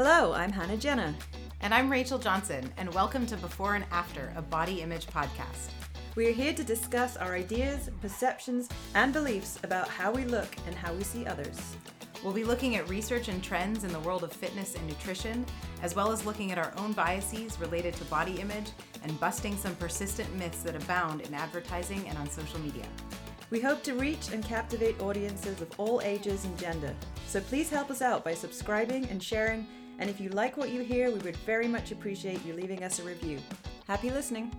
Hello, I'm Hannah Jenna. And I'm Rachel Johnson, and welcome to Before and After, a body image podcast. We are here to discuss our ideas, perceptions, and beliefs about how we look and how we see others. We'll be looking at research and trends in the world of fitness and nutrition, as well as looking at our own biases related to body image and busting some persistent myths that abound in advertising and on social media. We hope to reach and captivate audiences of all ages and gender. So please help us out by subscribing and sharing. And if you like what you hear, we would very much appreciate you leaving us a review. Happy listening.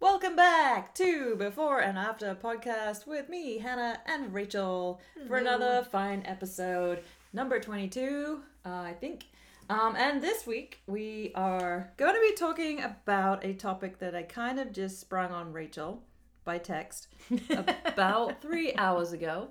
Welcome back to Before and After podcast with me, Hannah and Rachel, for another fine episode, number 22, uh, I think. Um, and this week we are going to be talking about a topic that I kind of just sprung on Rachel by text about three hours ago.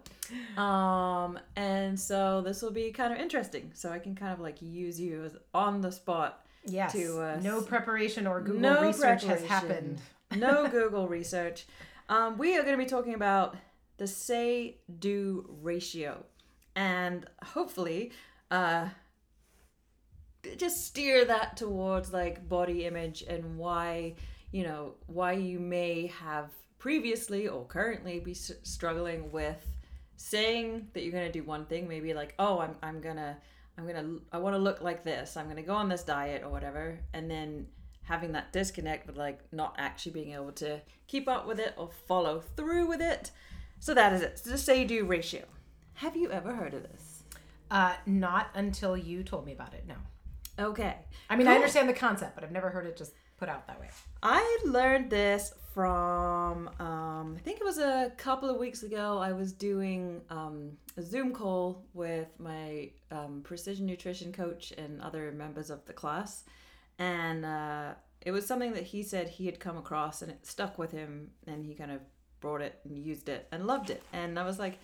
Um, and so this will be kind of interesting. So I can kind of like use you as on the spot. Yes. To, uh, no preparation or Google no research has happened. no Google research. Um, we are going to be talking about the say do ratio and hopefully uh, just steer that towards like body image and why, you know, why you may have previously or currently be s- struggling with saying that you're going to do one thing, maybe like, oh, I'm, I'm going to. I'm gonna I want to look like this. I'm gonna go on this diet or whatever, and then having that disconnect with like not actually being able to keep up with it or follow through with it. So that is it. It's the say do ratio. Have you ever heard of this? Uh, not until you told me about it. No. Okay. I mean, I understand the concept, but I've never heard it just put out that way. I learned this from um, I think it was a couple of weeks ago. I was doing um, a Zoom call with my um, precision nutrition coach and other members of the class, and uh, it was something that he said he had come across and it stuck with him, and he kind of brought it and used it and loved it. And I was like,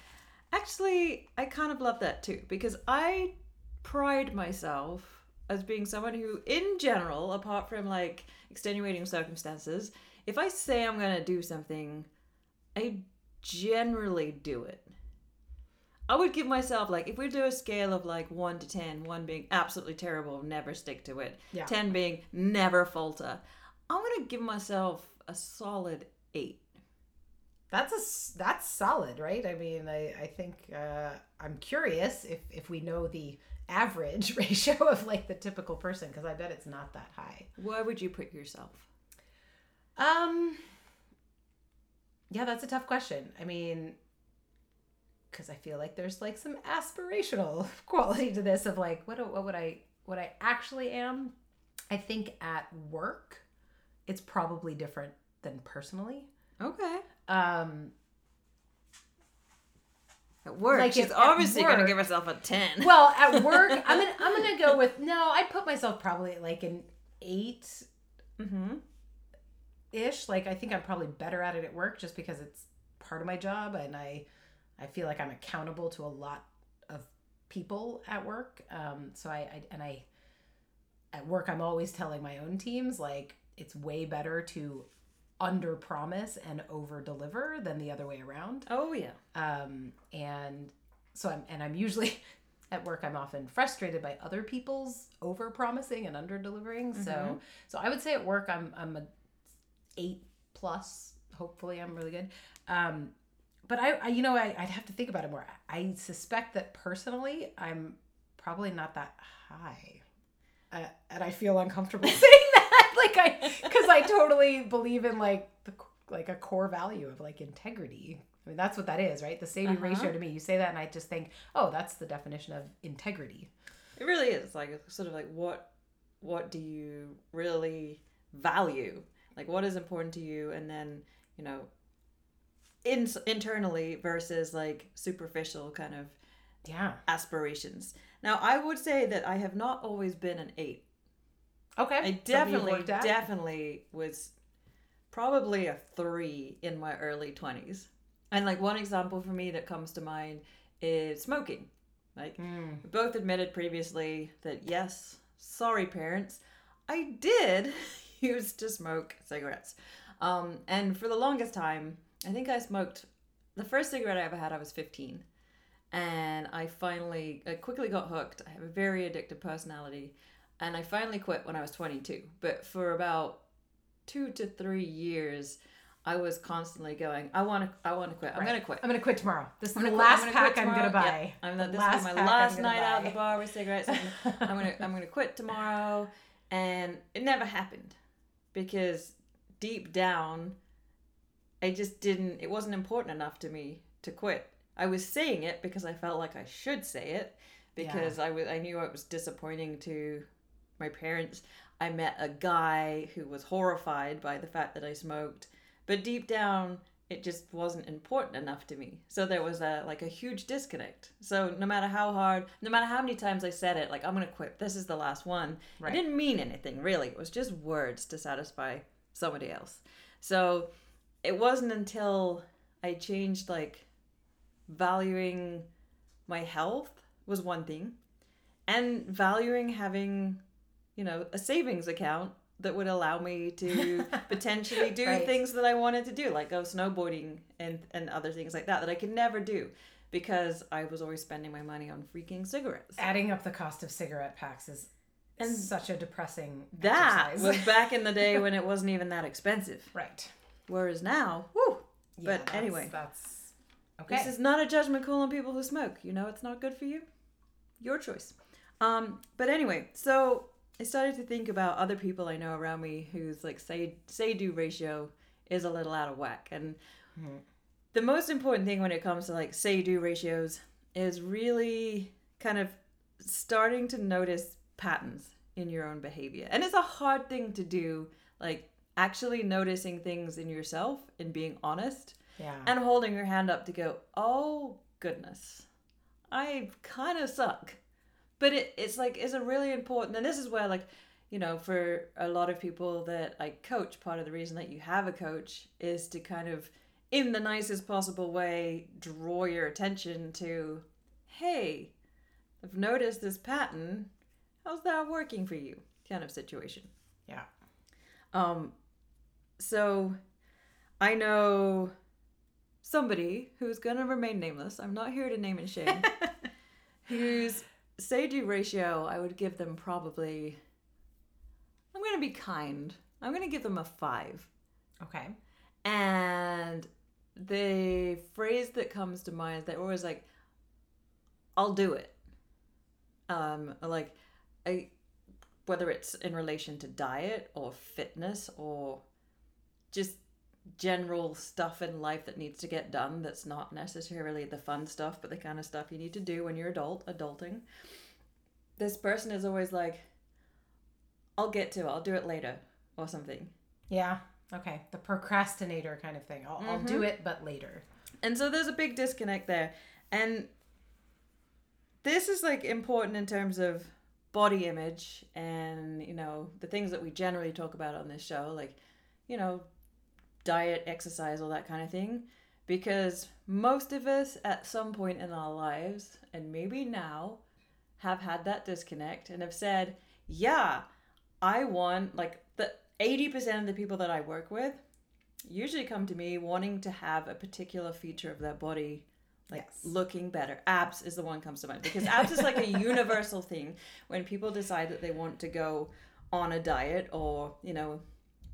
actually, I kind of love that too because I pride myself as being someone who, in general, apart from like extenuating circumstances, if I say I'm gonna do something, I generally do it. I would give myself like if we do a scale of like one to ten, one being absolutely terrible, never stick to it, Yeah. ten being never falter. I'm gonna give myself a solid eight. That's a that's solid, right? I mean, I I think uh, I'm curious if if we know the average ratio of like the typical person because I bet it's not that high. Where would you put yourself? Um. Yeah, that's a tough question. I mean, because I feel like there's like some aspirational quality to this of like what what would I what I actually am. I think at work, it's probably different than personally. Okay. Um, At work, Like she's obviously gonna give herself a ten. well, at work, I'm gonna I'm gonna go with no. I'd put myself probably at like an eight mm-hmm. Ish. Like I think I'm probably better at it at work just because it's part of my job and I I feel like I'm accountable to a lot of people at work. Um, so I, I and I at work I'm always telling my own teams like it's way better to under promise and over deliver than the other way around. Oh yeah. Um, and so I'm and I'm usually at work I'm often frustrated by other people's over promising and under delivering. Mhm. So so I would say at work I'm I'm a eight plus. Hopefully I'm really good. Um, but I, I you know I, I'd have to think about it more. I suspect that personally I'm probably not that high, uh, and I feel uncomfortable saying that. Like I because I totally believe in like the like a core value of like integrity. I mean that's what that is, right? The say do Uh-huh. ratio to me. You say that and I just think, oh, that's the definition of integrity. It really is like sort of like what what do you really value? Like what is important to you and then, you know, in, internally versus like superficial kind of Yeah. aspirations. Now, I would say that I have not always been an 8. Okay. I definitely definitely was probably a 3 in my early 20s. And like one example for me that comes to mind is smoking. Like Mm. we both admitted previously that yes, sorry parents, I did used to smoke cigarettes. Um, and for the longest time, I think I smoked the first cigarette I ever had I was 15. and I finally I quickly got hooked. I have a very addictive personality, and I finally quit when I was 22. But for about two to three years, I was constantly going. I want to. I want to quit. I'm Right. gonna quit. I'm gonna quit tomorrow. This is the last I'm pack I'm gonna buy. Yeah, I'm The this last is my last night out at the bar with cigarettes. I'm, I'm gonna I'm gonna quit tomorrow, and it never happened because deep down, I just didn't. It wasn't important enough to me to quit. I was saying it because I felt like I should say it because I was I knew it was disappointing to my parents. I met a guy who was horrified by the fact that I smoked, but deep down it just wasn't important enough to me. So there was a like a huge disconnect. So no matter how hard, no matter how many times I said it, like I'm gonna quit. This is the last one. Right. It didn't mean anything really. It was just words to satisfy somebody else. So it wasn't until I changed like valuing my health was one thing and valuing having you know a savings account that would allow me to potentially do Right. things that I wanted to do like go snowboarding and and other things like that that I could never do because I was always spending my money on freaking cigarettes. Adding up the cost of cigarette packs is And such a depressing That exercise. was back in the day when it wasn't even that expensive. right. Whereas now, whoo, Yeah, But that's- anyway. that's okay. This is not a judgment call on people who smoke. You know it's not good for you. Your choice. Um, but anyway, so I started to think about other people I know around me whose like say say do ratio is a little out of whack. And Mhm. the most important thing when it comes to like say do ratios is really kind of starting to notice patterns in your own behavior. And it's a hard thing to do, like actually noticing things in yourself and being honest yeah. and holding your hand up to go, oh goodness, I kind of suck. But it, it's like, it's a really important, and this is where, like, you know, for a lot of people that I coach, part of the reason that you have a coach is to kind of, in the nicest possible way, draw your attention to, hey, I've noticed this pattern. How's that working for you? Kind of situation. yeah. Um, so I know somebody who's going to remain nameless. I'm not here to name and shame. whose say do ratio, I would give them probably. I'm going to be kind. I'm going to give them a five. Okay. And the phrase that comes to mind is they're always like, I'll do it. Um, like, I, whether it's in relation to diet or fitness or just general stuff in life that needs to get done that's not necessarily the fun stuff, but the kind of stuff you need to do when you're adult, adulting. This person is always like, I'll get to it, I'll do it later, or something. Yeah. Okay. The procrastinator kind of thing. I'll, I'll do mm-hmm. it, but later. And so there's a big disconnect there. And this is like important in terms of body image and, you know, the things that we generally talk about on this show, like, you know, diet, exercise, all that kind of thing. Because most of us at some point in our lives, and maybe now, have had that disconnect and have said, yeah, I want, like, the 80% of the people that I work with usually come to me wanting to have a particular feature of their body like Yes. looking better abs is the one comes to mind because abs is like a universal thing when people decide that they want to go on a diet or you know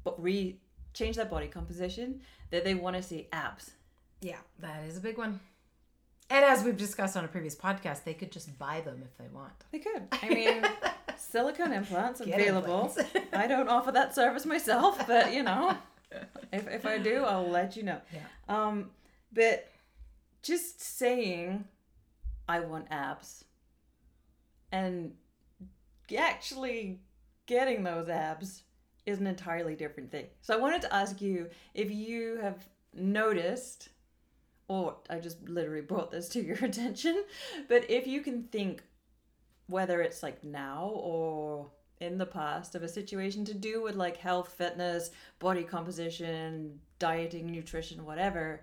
but re change their body composition that they want to see abs Yeah, that is a big one. And as we've discussed on a previous podcast, they could just buy them if they want. they could i mean silicone implants Get available implants. i don't offer that service myself but you know if, if i do i'll let you know Yeah. um but just saying i want abs and actually getting those abs is an entirely different thing. So i wanted to ask you if you have noticed or i just literally brought this to your attention but if you can think whether it's like now or in the past of a situation to do with like health fitness body composition dieting nutrition whatever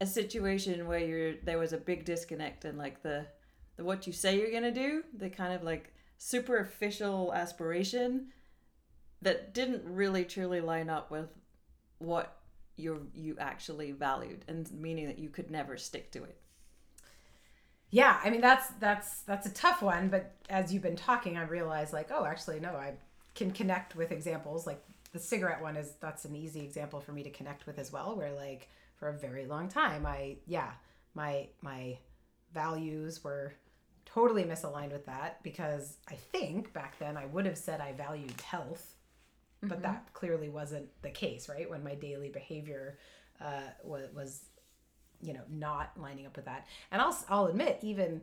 a situation where you're there was a big disconnect in like the the what you say you're gonna do the kind of like superficial aspiration that didn't really truly line up with what you you actually valued and meaning that you could never stick to it. Yeah i mean that's that's that's a tough one but as you've been talking i realized like oh actually no i can connect with examples like the cigarette one is that's an easy example for me to connect with as well where like for a very long time i yeah my my values were totally misaligned with that because i think back then i would have said i valued health but that clearly wasn't the case right? When my daily behavior uh, was, was you know not lining up with that. And i'll i'll admit even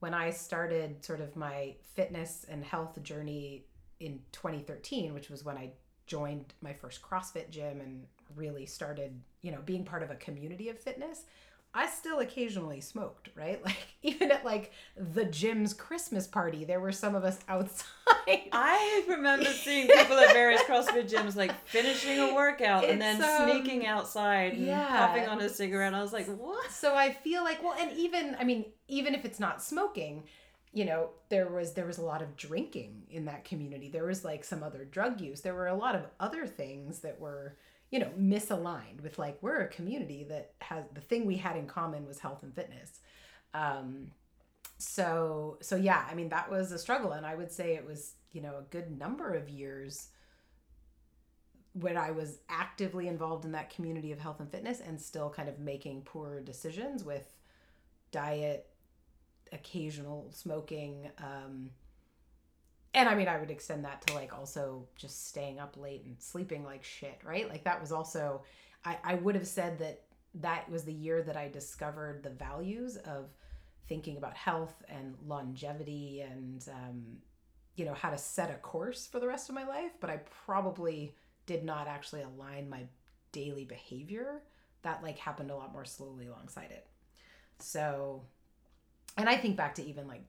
when i started sort of my fitness and health journey in 2013 which was when i joined my first crossfit gym and really started you know being part of a community of fitness I still occasionally smoked, right? Like even at like the gym's Christmas party, there were some of us outside. I remember seeing people at various CrossFit gyms like finishing a workout and then um, sneaking outside and yeah. puffing on a cigarette. I was like, what? so I feel like well, and even I mean, even if it's not smoking, you know, there was there was a lot of drinking in that community. There was like some other drug use. There were a lot of other things that were you know misaligned with like we're a community that has the thing we had in common was health and fitness. Um so so yeah i mean that was a struggle. And i would say it was you know a good number of years when i was actively involved in that community of health and fitness and still kind of making poor decisions with diet occasional smoking um and I mean, I would extend that to like also just staying up late and sleeping like shit, right? Like that was also, I, I would have said that that was the year that I discovered the values of thinking about health and longevity and, um, you know, how to set a course for the rest of my life. But I probably did not actually align my daily behavior. That like happened a lot more slowly alongside it. So, and I think back to even like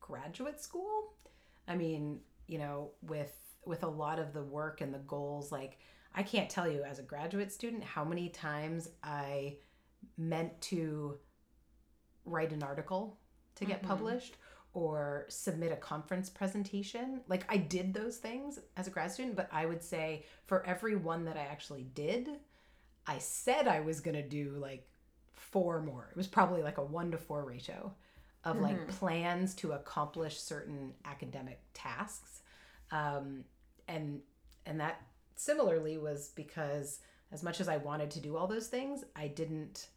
graduate school I mean, you know, with with a lot of the work and the goals, like I can't tell you as a graduate student how many times I meant to write an article to get Mhm. published or submit a conference presentation. Like I did those things as a grad student, but I would say for every one that I actually did, I said I was going to do like four more. It was probably like a 1 to 4 ratio of like Mhm. plans to accomplish certain academic tasks. Um, and and that similarly was because as much as i wanted to do all those things i didn't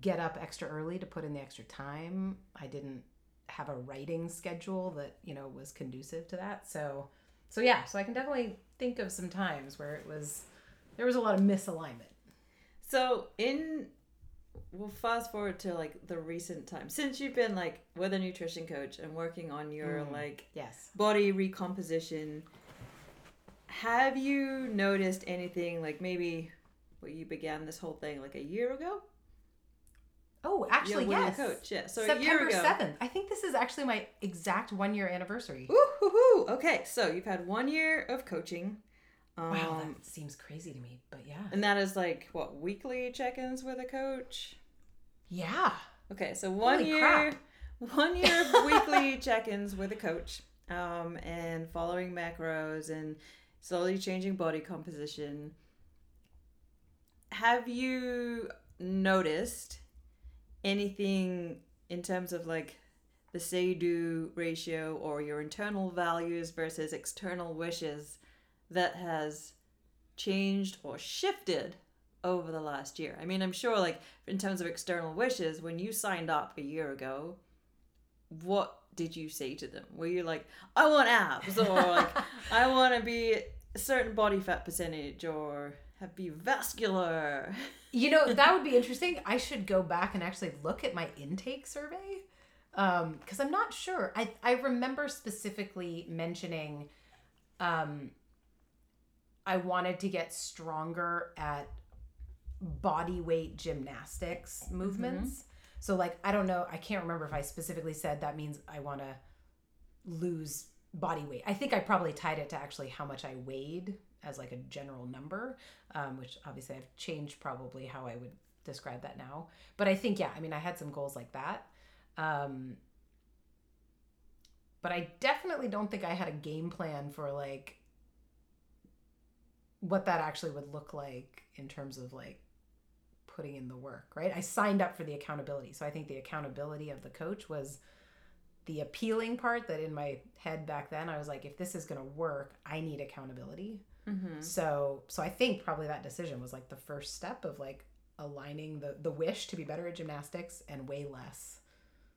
get up extra early to put in the extra time. I didn't have a writing schedule that you know was conducive to that. So so yeah so i can definitely think of some times where it was there was a lot of misalignment. So in we'll fast forward to like the recent time since you've been like with a nutrition coach and working on your Mm. like yes body recomposition. Have you noticed anything like maybe well, you began this whole thing like a year ago? oh actually yeah, yes coach. Yeah, so September year ago. 7th. I think this is actually my exact one year anniversary. Woo-hoo-hoo. Okay, so you've had one year of coaching. Um, Wow, that seems crazy to me, but yeah. and that is like what weekly check-ins with a coach. Yeah. Okay, so one Holy year, crap. one year of weekly check-ins with a coach, um, and following macros and slowly changing body composition. Have you noticed anything in terms of like the say-do ratio or your internal values versus external wishes that has changed or shifted over the last year. I mean, I'm sure, like, in terms of external wishes, when you signed up a year ago, what did you say to them? Were you like, I want abs, or like, I want to be a certain body fat percentage, or have be vascular? You know, that would be interesting. I should go back and actually look at my intake survey. Um, because I'm not sure. I I remember specifically mentioning um I wanted to get stronger at body weight gymnastics movements. So like I don't know, I can't remember if I specifically said that means I want to lose body weight. I think I probably tied it to actually how much I weighed as like a general number, um, which obviously I've changed probably how I would describe that now. But I think yeah, I mean I had some goals like that. Um, but I definitely don't think I had a game plan for like what that actually would look like in terms of like putting in the work, right? I signed up for the accountability. So I think the accountability of the coach was the appealing part that in my head back then I was like if this is going to work, I need accountability. Mm-hmm. So so I think probably that decision was like the first step of like aligning the the wish to be better at gymnastics and weigh less.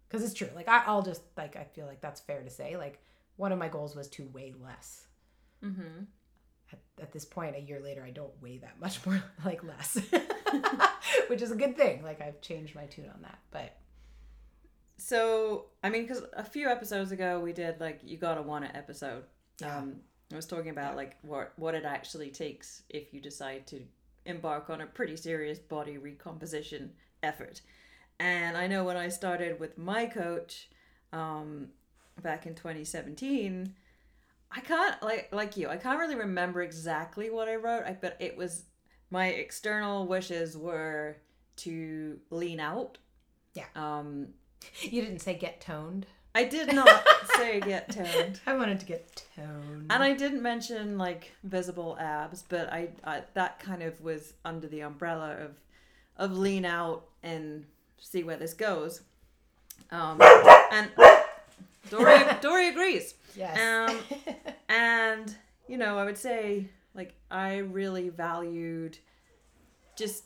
Cuz it's true. Like I, I'll just like I feel like that's fair to say like one of my goals was to weigh less. Mm-hmm. At, at this point a year later I don't weigh that much more like less. Which is a good thing. Like I've changed my tune on that. But So, I mean, because a few episodes ago we did like you gotta want it episode. Yeah. Um, I was talking about like what what it actually takes if you decide to embark on a pretty serious body recomposition effort. And I know when I started with my coach, um, back in 2017, I can't like like you. I can't really remember exactly what I wrote. I but it was my external wishes were to lean out. Yeah. Um, you didn't say get toned. I did not say get toned. I wanted to get toned. And I didn't mention like visible abs, but I, I that kind of was under the umbrella of of lean out and see where this goes. Um, and Dory Dory agrees. yes. Um, and you know, I would say like I really valued just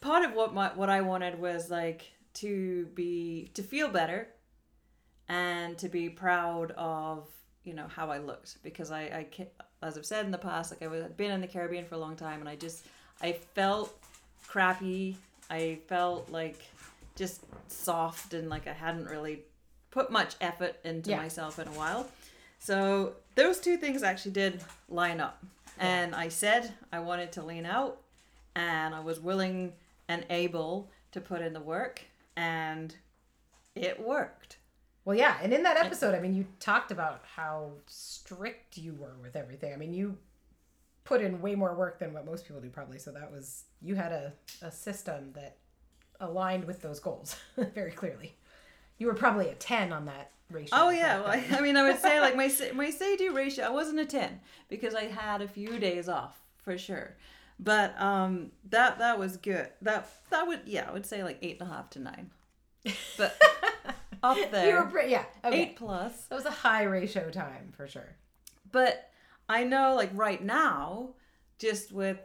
part of what my what I wanted was like to be to feel better and to be proud of you know how I looked because I, I as I've said in the past like I was been in the Caribbean for a long time and I just I felt crappy I felt like just soft and like I hadn't really put much effort into Yeah. myself in a while so those two things actually did line up and I said I wanted to lean out and I was willing and able to put in the work and it worked Well, yeah, and in that episode, I mean, you talked about how strict you were with everything. I mean, you put in way more work than what most people do, probably. So that was you had a, a system that aligned with those goals very clearly. You were probably a ten on that ratio. Oh yeah, well, I. I mean, I would say like my my say do ratio. I wasn't a ten because I had a few days off for sure, but um, that that was good. That that would yeah, I would say like eight and a half to nine, but up there. you were pretty, yeah. Okay. eight plus. That was a high ratio time for sure. But I know like right now, just with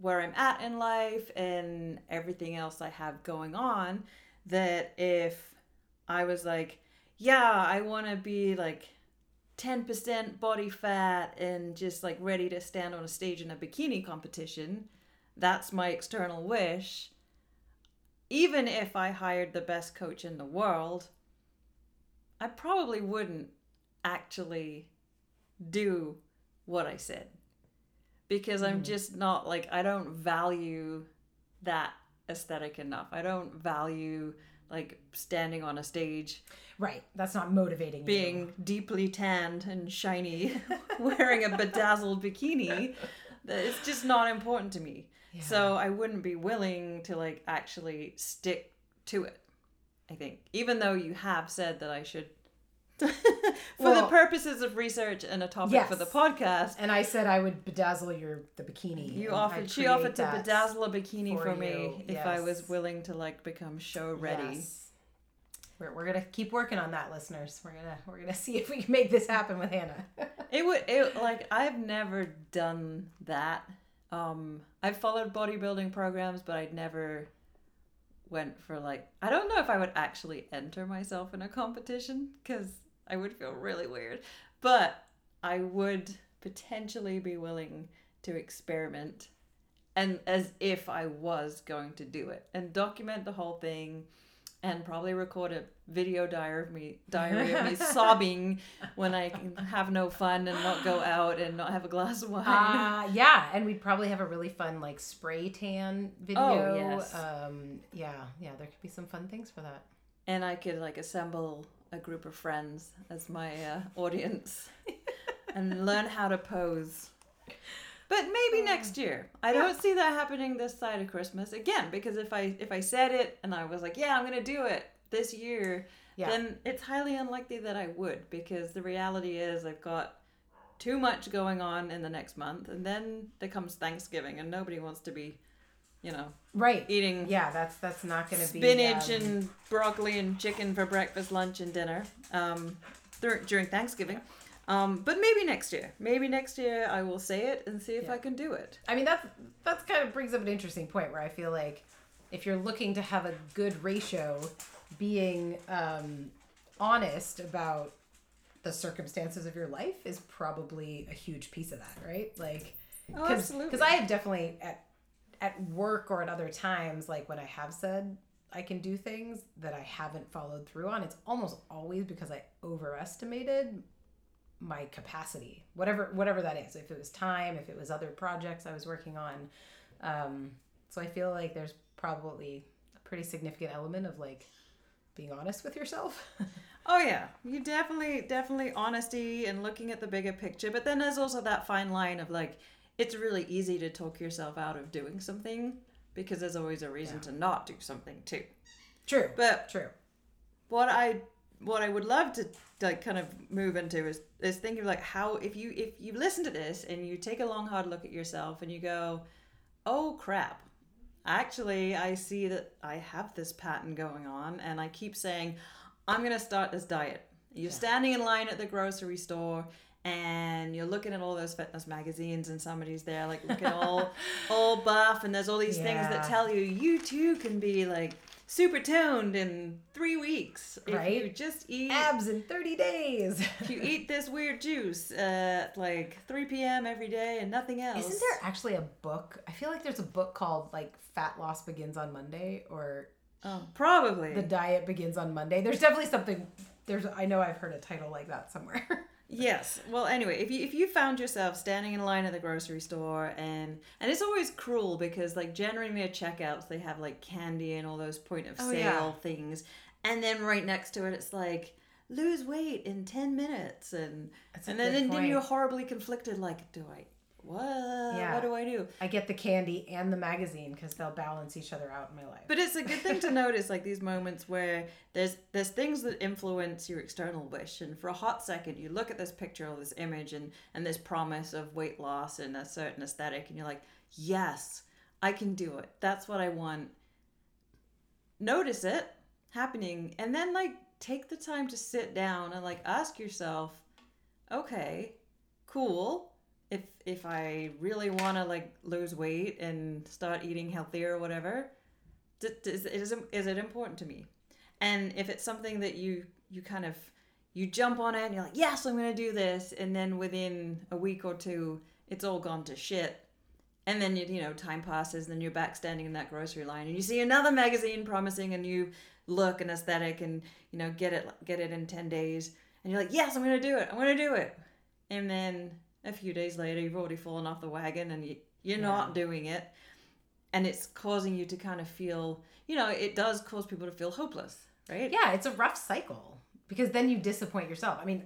where I'm at in life and everything else I have going on, that if I was like, yeah, I want to be like 10% body fat and just like ready to stand on a stage in a bikini competition, that's my external wish. Even if I hired the best coach in the world, I probably wouldn't actually do what I said because I'm Mm. just not like I don't value that aesthetic enough. I don't value like standing on a stage Right. That's not motivating you. being deeply tanned and shiny wearing a bedazzled bikini. That It's just not important to me. Yeah. So I wouldn't be willing to like actually stick to it. I think even though you have said that I should for the purposes of research and a topic for the podcast, And I said I would bedazzle your the bikini. you offered she offered to bedazzle a bikini for for, me you, if I was willing to like become show ready. Yes. We're, we're gonna keep working on that, listeners. We're gonna we're gonna see if we can make this happen with Hannah. It would it like I've never done that. Um I've followed bodybuilding programs, but I'd never went for like I don't know if I would actually enter myself in a competition cuz I would feel really weird. But I would potentially be willing to experiment and as if I was going to do it and document the whole thing and probably record a video diary of me diary of me sobbing when I can have no fun and not go out and not have a glass of wine. uh, yeah, and we'd probably have a really fun like spray tan video. Oh, yes. Um, yeah, yeah, there could be some fun things for that. and I could like assemble a group of friends as my uh, audience and learn how to pose. But maybe next year. I don't see that happening this side of Christmas again because if I if I said it and I was like, yeah, I'm going to do it this year, Yeah. then it's highly unlikely that I would because the reality is I've got too much going on in the next month and then there comes Thanksgiving and nobody wants to be you know, right. eating Yeah, that's that's not going to be spinach um, and broccoli and chicken for breakfast, lunch, and dinner um, dur- during Thanksgiving. Um, but maybe next year. Maybe next year I will say it and see if Yeah. I can do it. I mean that that's kind of brings up an interesting point where I feel like if you're looking to have a good ratio, being um, honest about the circumstances of your life is probably a huge piece of that, right? Like, Oh, absolutely. because I have definitely at at work or at other times, like when I have said I can do things that I haven't followed through on, it's almost always because I overestimated my capacity whatever whatever that is if it was time if it was other projects i was working on um, so i feel like there's probably a pretty significant element of like being honest with yourself Oh yeah, you definitely, definitely honesty and looking at the bigger picture. But then there's also that fine line of like, it's really easy to talk yourself out of doing something because there's always a reason to not do something too. true But true what I what I would love to like kind of move into is is thinking like how if you if you listen to this and you take a long hard look at yourself and you go, oh crap, actually I see that I have this pattern going on and I keep saying I'm gonna start this diet. You're standing in line at the grocery store and you're looking at all those fitness magazines and somebody's there like looking all all buff and there's all these things that tell you you too can be like super toned in three weeks if you Right. just eat abs in 30 days if you eat this weird juice at like 3 p.m. every day and nothing else. isn't there actually a book i feel like there's a book called like fat loss begins on monday or Oh, probably. the diet begins on monday there's definitely something there's i know i've heard a title like that somewhere Yes. Well, anyway, if you if you found yourself standing in line at the grocery store and and it's always cruel because like generally near checkouts they have like candy and all those point of Oh, sale yeah. things, and then right next to it it's like lose weight in ten minutes and That's and then, then you're horribly conflicted like do I what Yeah. what do I do? I get the candy and the magazine because they'll balance each other out in my life. But it's a good thing to notice, like these moments where there's there's things that influence your external wish, and for a hot second you look at this picture or this image and and this promise of weight loss and a certain aesthetic, and you're like, yes, I can do it. That's what I want. Notice it happening, and then like take the time to sit down and like ask yourself, okay, cool. If if I really want to like lose weight and start eating healthier or whatever, is, is, it- is it important to me? And if it's something that you you kind of you jump on it and you're like yes i'm to do this and then within a week or two it's all gone to shit and then you, you know time passes and then you're back standing in that grocery line and you see another magazine promising a new look and aesthetic and you know get it get it in 10 days and you're like yes i'm to do it i'm to do it and then a few days later you've already fallen off the wagon and you, you're Yeah. not doing it and it's causing you to kind of feel you know it does cause people to feel hopeless right yeah, it's a rough cycle because then you disappoint yourself. I mean,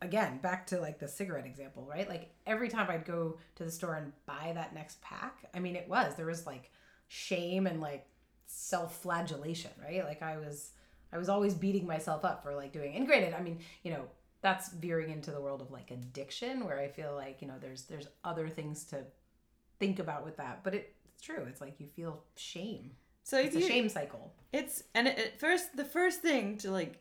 again, back to like the cigarette example, right? Like every time I'd go to the store and buy that next pack, I mean, it was there was like shame and like self-flagellation, right? Like I was I was always beating myself up for like doing. And granted, I mean, you know, that's veering into the world of like addiction where I feel like, you know, there's there's other things to think about with that. But it, it's true. It's like you feel shame. so It's a shame cycle. it's and it, it first the first thing to like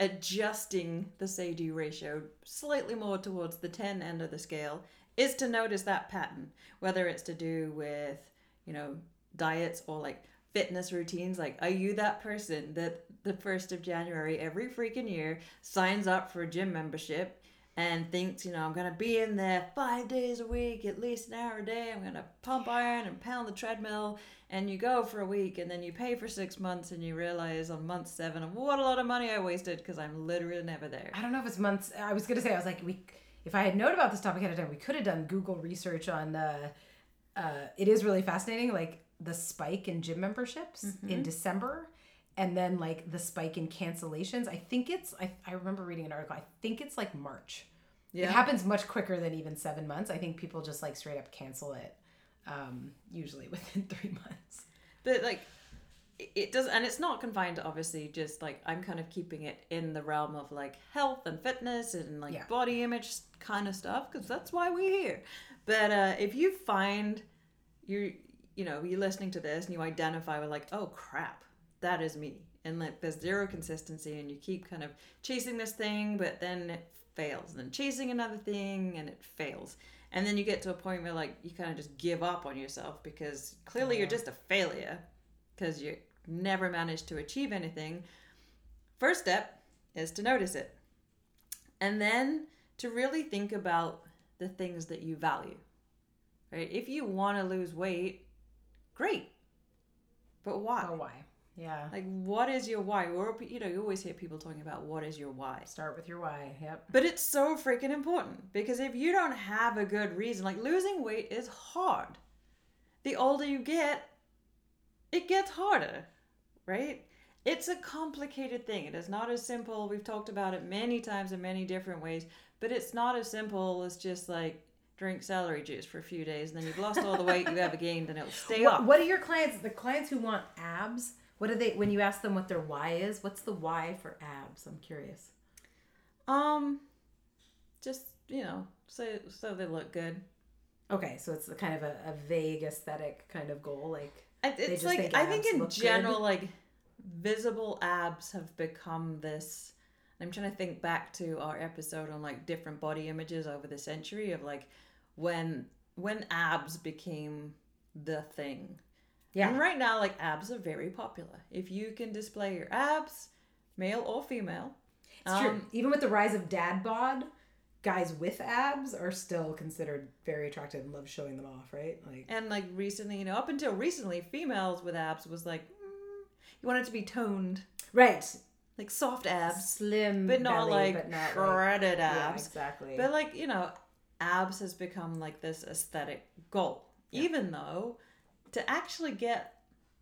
adjusting the say do ratio slightly more towards the 10 end of the scale is to notice that pattern whether it's to do with you know diets or like fitness routines like are you that person that the 1st of january every freaking year signs up for a gym membership and thinks you know i'm gonna be in there five days a week at least an hour a day i'm gonna pump iron and pound the treadmill and you go for a week and then you pay for six months and you realize on month seven what a lot of money i wasted because i'm literally never there I don't know if it's months. I was gonna say I was like we. If I had known about this topic ahead of time, we could have done Google research on. Uh, uh, it is really fascinating, like the spike in gym memberships in December, and then like the spike in cancellations. I think it's. I, I remember reading an article. I think it's like March. Yeah. It happens much quicker than even seven months. I think people just like straight up cancel it, um, usually within three months. but like it- it does and it's not confined to obviously just like i'm kind of keeping it in the realm of like health and fitness and like Yeah. body image kind of stuff because that's why we're here but uh if you find you you know you're listening to this and you identify with like oh crap that is me. And like there's zero consistency and you keep kind of chasing this thing but then it fails and then chasing another thing and it fails. And then you get to a point where like you kind of just give up on yourself because clearly you're just a failure because you never managed to achieve anything. First step is to notice it. And then to really think about the things that you value right? If you want to lose weight great but why why? Yeah. like what is your why or you know you always hear people talking about what is your why Start with your why. Yep. but it's so freaking important because if you don't have a good reason like losing weight is hard the older you get it gets harder right it's a complicated thing it is not as simple we've talked about it many times in many different ways but it's not as simple as just like drink celery juice for a few days and then you've lost all the weight you ever gained and it'll stay What, up what are your clients? The clients who want abs. What do they? When you ask them what their why is, what's the why for abs? I'm curious. um just you know so so they look good Okay, so it's the kind of a, a vague aesthetic kind of goal, like It's just like think I think in look good. general, like visible abs have become this. I'm trying to think back to our episode on like different body images over the century of like when when abs became the thing. yeah, And right now, like abs are very popular. If you can display your abs, male or female, it's true. um, Even with the rise of dad bod, guys with abs are still considered very attractive and love showing them off, right? Like and like recently, you know, up until recently, females with abs was like mm, you want it to be toned, right, like soft abs. slim, but not belly, like but not like, shredded yeah, abs. exactly. But like you know, abs has become like this aesthetic goal. Even though to actually get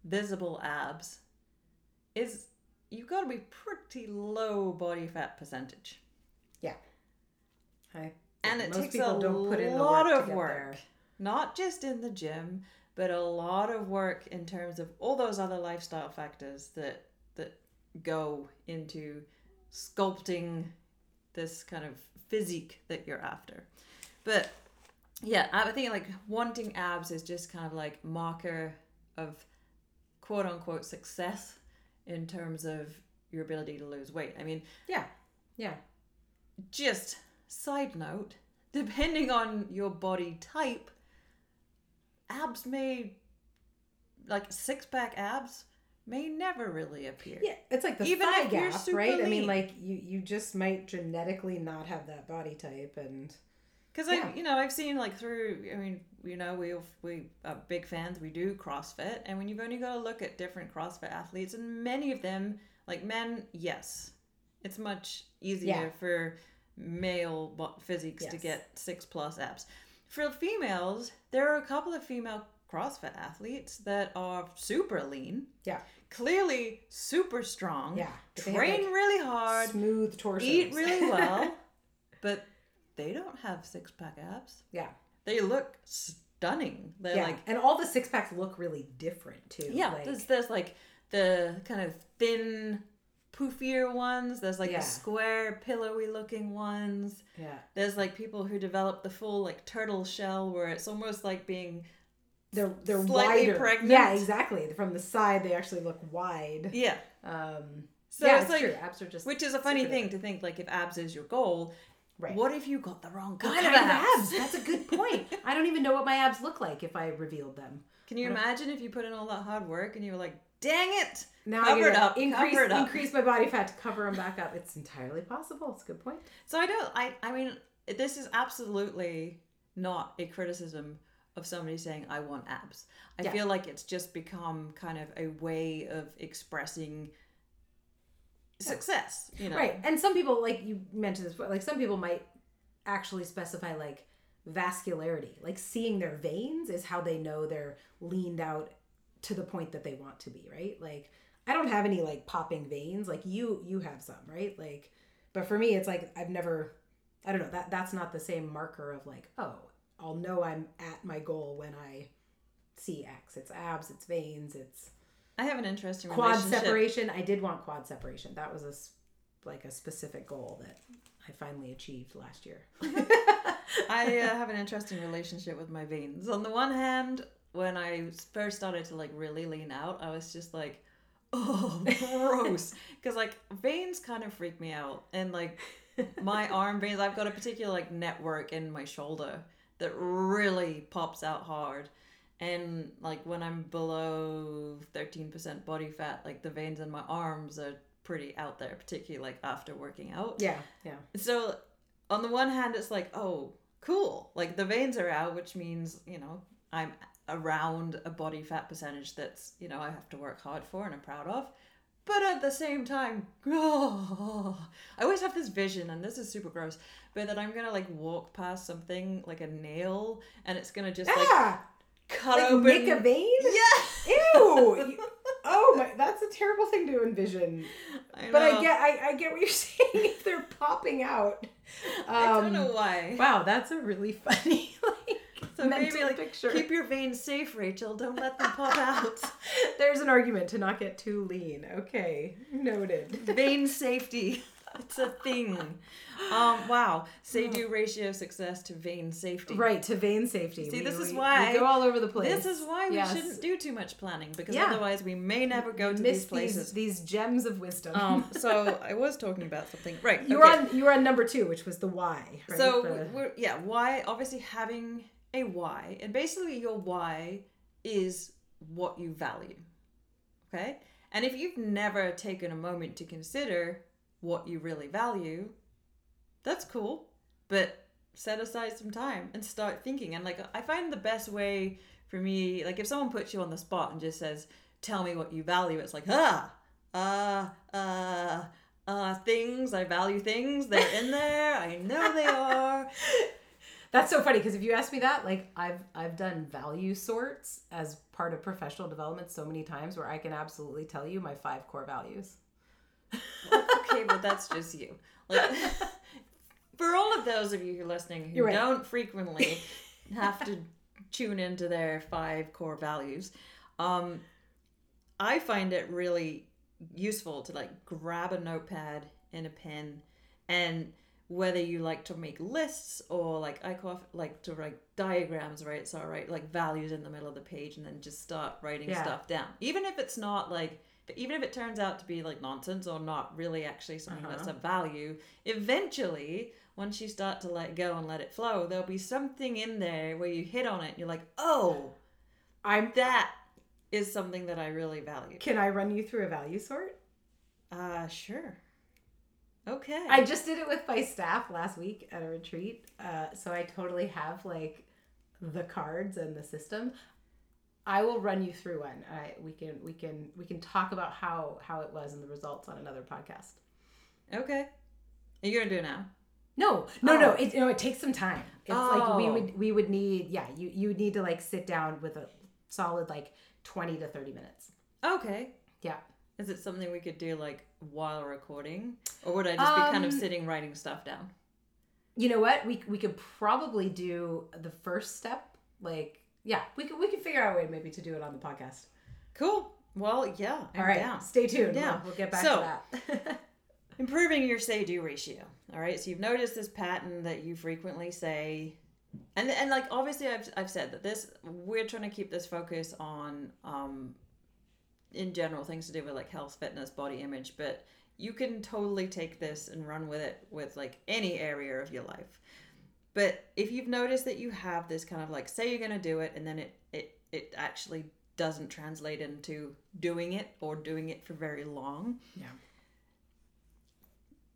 visible abs is you've got to be pretty low body fat percentage, Yeah. I, and it takes a don't put in the lot work of work. there. Not just in the gym, but a lot of work in terms of all those other lifestyle factors that that go into sculpting this kind of physique that you're after. But yeah, I think like wanting abs is just kind of like marker of quote unquote success in terms of your ability to lose weight. I mean, Yeah, yeah. just side note, depending on your body type, abs may like six pack abs may never really appear. Yeah, it's like the Even thigh gap, right? I mean, like you you just might genetically not have that body type, and Because Yeah. I, you know, I've seen like through. I mean, you know, we we are big fans. We do CrossFit, and when you've only got to look at different CrossFit athletes, and many of them, like men, yes, it's much easier Yeah. for male physiques to get six plus abs. For females, there are a couple of female CrossFit athletes that are super lean, yeah, clearly super strong, yeah. But they have, train like, really hard, smooth torsos. eat really well, but they don't have six pack abs. yeah, They look stunning. They're yeah. like and all the six packs look really different too. yeah, like, there's there's like the kind of thin, poofier ones. There's like Yeah. the square, pillowy looking ones. yeah. There's like people who develop the full like turtle shell where it's almost like being They're they're Slightly wider. pregnant. Yeah, exactly. From the side, they actually look wide. yeah. Um, So yeah, it's it's like true. Abs are just which is a funny thing to think like if abs is your goal, Right. what if you got the wrong kind, kind of abs? abs? That's a good point. I don't even know what my abs look like if I revealed them. Can you imagine if you put in all that hard work and you were like, dang it? Now Cover it up, Increase, cover it up. increase my body fat to cover them back up. It's entirely possible. It's a good point. So I don't. I. I mean, this is absolutely not a criticism of somebody saying I want abs. I Yeah. feel like it's just become kind of a way of expressing success. You know, Right. And some people, like you mentioned this, like some people might actually specify like vascularity. Like seeing their veins is how they know they're leaned out to the point that they want to be, right? Like I don't have any like popping veins. Like you you have some, right? Like but for me it's like I've never I don't know, that that's not the same marker of like, oh, I'll know I'm at my goal when I see X. It's abs, it's veins, it's I have an interesting quad relationship. Quad separation. I did want quad separation. That was a like a specific goal that I finally achieved last year. I uh, have an interesting relationship with my veins. On the one hand, when I first started to like really lean out, I was just like, oh, gross. Because like veins kind of freak me out. And like my arm veins, I've got a particular like network in my shoulder that really pops out hard. And like when I'm below 13% body fat, like the veins in my arms are pretty out there, particularly like after working out. Yeah, yeah. So on the one hand, it's like, oh, cool. Like the veins are out, which means, you know, I'm around a body fat percentage that's, you know, I have to work hard for and I'm proud of. But at the same time, oh, I always have this vision, and this is super gross, but that I'm gonna like walk past something like a nail, and it's gonna just like cut like open. nick a vein. Yeah. Ew. Oh my, that's a terrible thing to envision. I But I get, I, I get what you're saying. If they're popping out, I don't Um, know why. Wow, that's a really funny like So maybe like picture. keep your veins safe, Rachel. Don't let them pop out. There's an argument to not get too lean. Okay, noted. Vein safety. It's a thing. Um, wow. Say do ratio success to vein safety. Right to vein safety. See, We- this is we- why- we go all over the place. This is why we Yes. shouldn't do too much planning because Yeah. otherwise we may never go to miss these places. these gems of wisdom. Um, so I was talking about something. Right. you were okay. on you were on number two, which was the why. Right? So The- we're yeah, why obviously having a why, and basically your why is what you value. Okay? And if you've never taken a moment to consider what you really value, that's cool. But set aside some time and start thinking. And like I find the best way for me, like if someone puts you on the spot and just says, Tell me what you value, it's like, ah, uh, uh, uh, things. I value things. They're in there. I know they are. That's so funny because if you ask me that, like I've I've done value sorts as part of professional development so many times where I can absolutely tell you my five core values. Okay, but that's just you. Like, for all of those of you who are listening who right. don't frequently have to tune into their five core values, um, I find it really useful to like grab a notepad and a pen, and whether you like to make lists or like I like to write diagrams, right? So I write like values in the middle of the page and then just start writing Yeah. stuff down, even if it's not like even if it turns out to be like nonsense or not really actually something that's Uh-huh. of value, eventually, once you start to let go and let it flow, there'll be something in there where you hit on it and you're like, oh, I'm that is something that I really value. can I run you through a value sort? Uh, sure. Okay. I just did it with my staff last week at a retreat. Uh, so I totally have like the cards and the system. I will run you through one. I we can we can we can talk about how how it was and the results on another podcast. okay. Are you gonna do it now? No, no, no. Oh. It no, it takes some time. It's like we Oh. would we would need yeah you you would need to like sit down with a solid like twenty to thirty minutes. Okay. Yeah. Is it something we could do like while recording, or would I just be kind of Um, sitting writing stuff down? You know what? We we could probably do the first step. Like yeah, we can we can figure out a way maybe to do it on the podcast. Cool. Well, yeah. I'm All right, down. stay tuned. Yeah. We'll, we'll get back So- to that. Improving your say do ratio. All right. So you've noticed this pattern that you frequently say, and and like obviously I've I've said that this we're trying to keep this focus on um, in general things to do with like health, fitness, body image, but you can totally take this and run with it with like any area of your life. But if you've noticed that you have this kind of like say you're gonna do it and then it it it actually doesn't translate into doing it or doing it for very long yeah.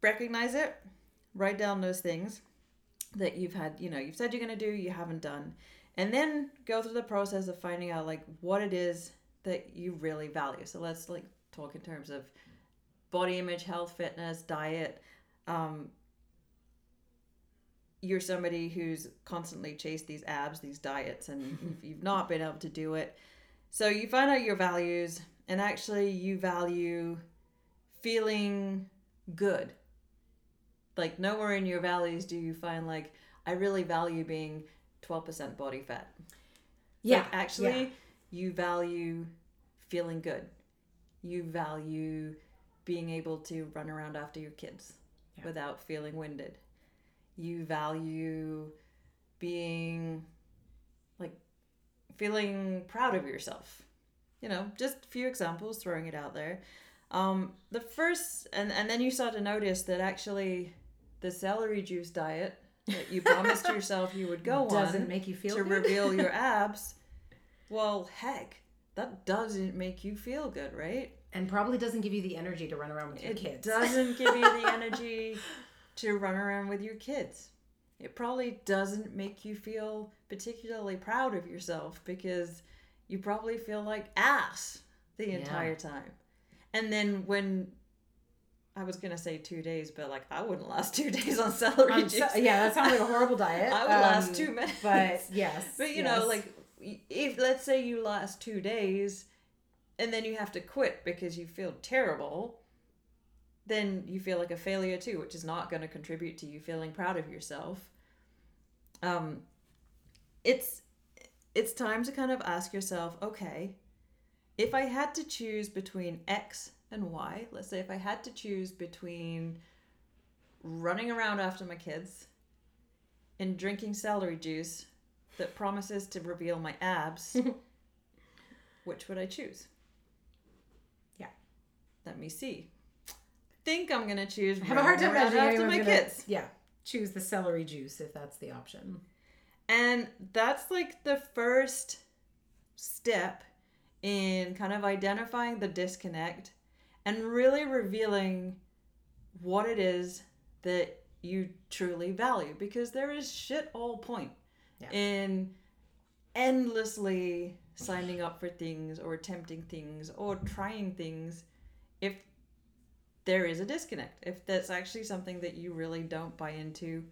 recognize it write down those things that you've had you know you've said you're going to do you haven't done and then go through the process of finding out like what it is that you really value so let's like talk in terms of body image health fitness diet um you're somebody who's constantly chased these abs these diets and mm-hmm. you've, you've not been able to do it so you find out your values and actually you value feeling good like nowhere in your values do you find like I really value being 12% body fat. Yeah. Like, actually yeah. you value feeling good. You value being able to run around after your kids Yeah. without feeling winded. You value being like feeling proud of yourself. You know, just a few examples, throwing it out there. Um, the first, and, and then you start to notice that actually the celery juice diet that you promised yourself you would go on Doesn't make you feel to good? reveal your abs, well, heck, that doesn't make you feel good, right? and probably doesn't give you the energy to run around with your It kids. It doesn't give you the energy to run around with your kids. It probably doesn't make you feel particularly proud of yourself because you probably feel like ass the Yeah. entire time. And then when I was gonna say two days, but like I wouldn't last two days on celery Um, juice. so- yeah, that sounds like a horrible diet. I would Um, last two minutes. But yes. But you yes. know, like if let's say you last two days and then you have to quit because you feel terrible, then you feel like a failure too, which is not going to contribute to you feeling proud of yourself. Um, it's it's time to kind of ask yourself, okay, if I had to choose between X and Y, let's say if I had to choose between running around after my kids and drinking celery juice that promises to reveal my abs, which would I choose? Yeah. Let me see. Think I'm gonna choose. I have a hard time running around imagining after my gonna- kids. Yeah, choose the celery juice if that's the option. And that's like the first step in kind of identifying the disconnect and really revealing what it is that you truly value because there is shit all point Yeah. in endlessly signing up for things or attempting things or trying things if there is a disconnect if that's actually something that you really don't buy into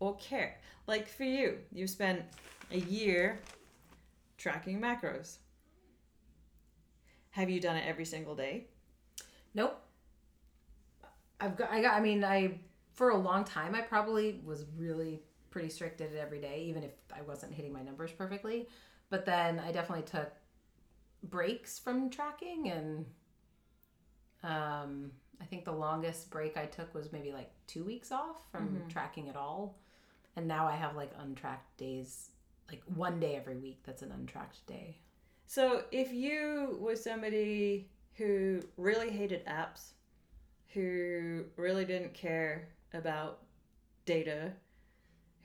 or care like for you you spent a year tracking macros have you done it every single day Nope. I've got. I got. I mean, I for a long time I probably was really pretty strict at it every day, even if I wasn't hitting my numbers perfectly. But then I definitely took breaks from tracking, and um, I think the longest break I took was maybe like two weeks off from Mhm. tracking at all. And now I have like untracked days, like one day every week that's an untracked day. So if you were somebody who really hated apps, who really didn't care about data,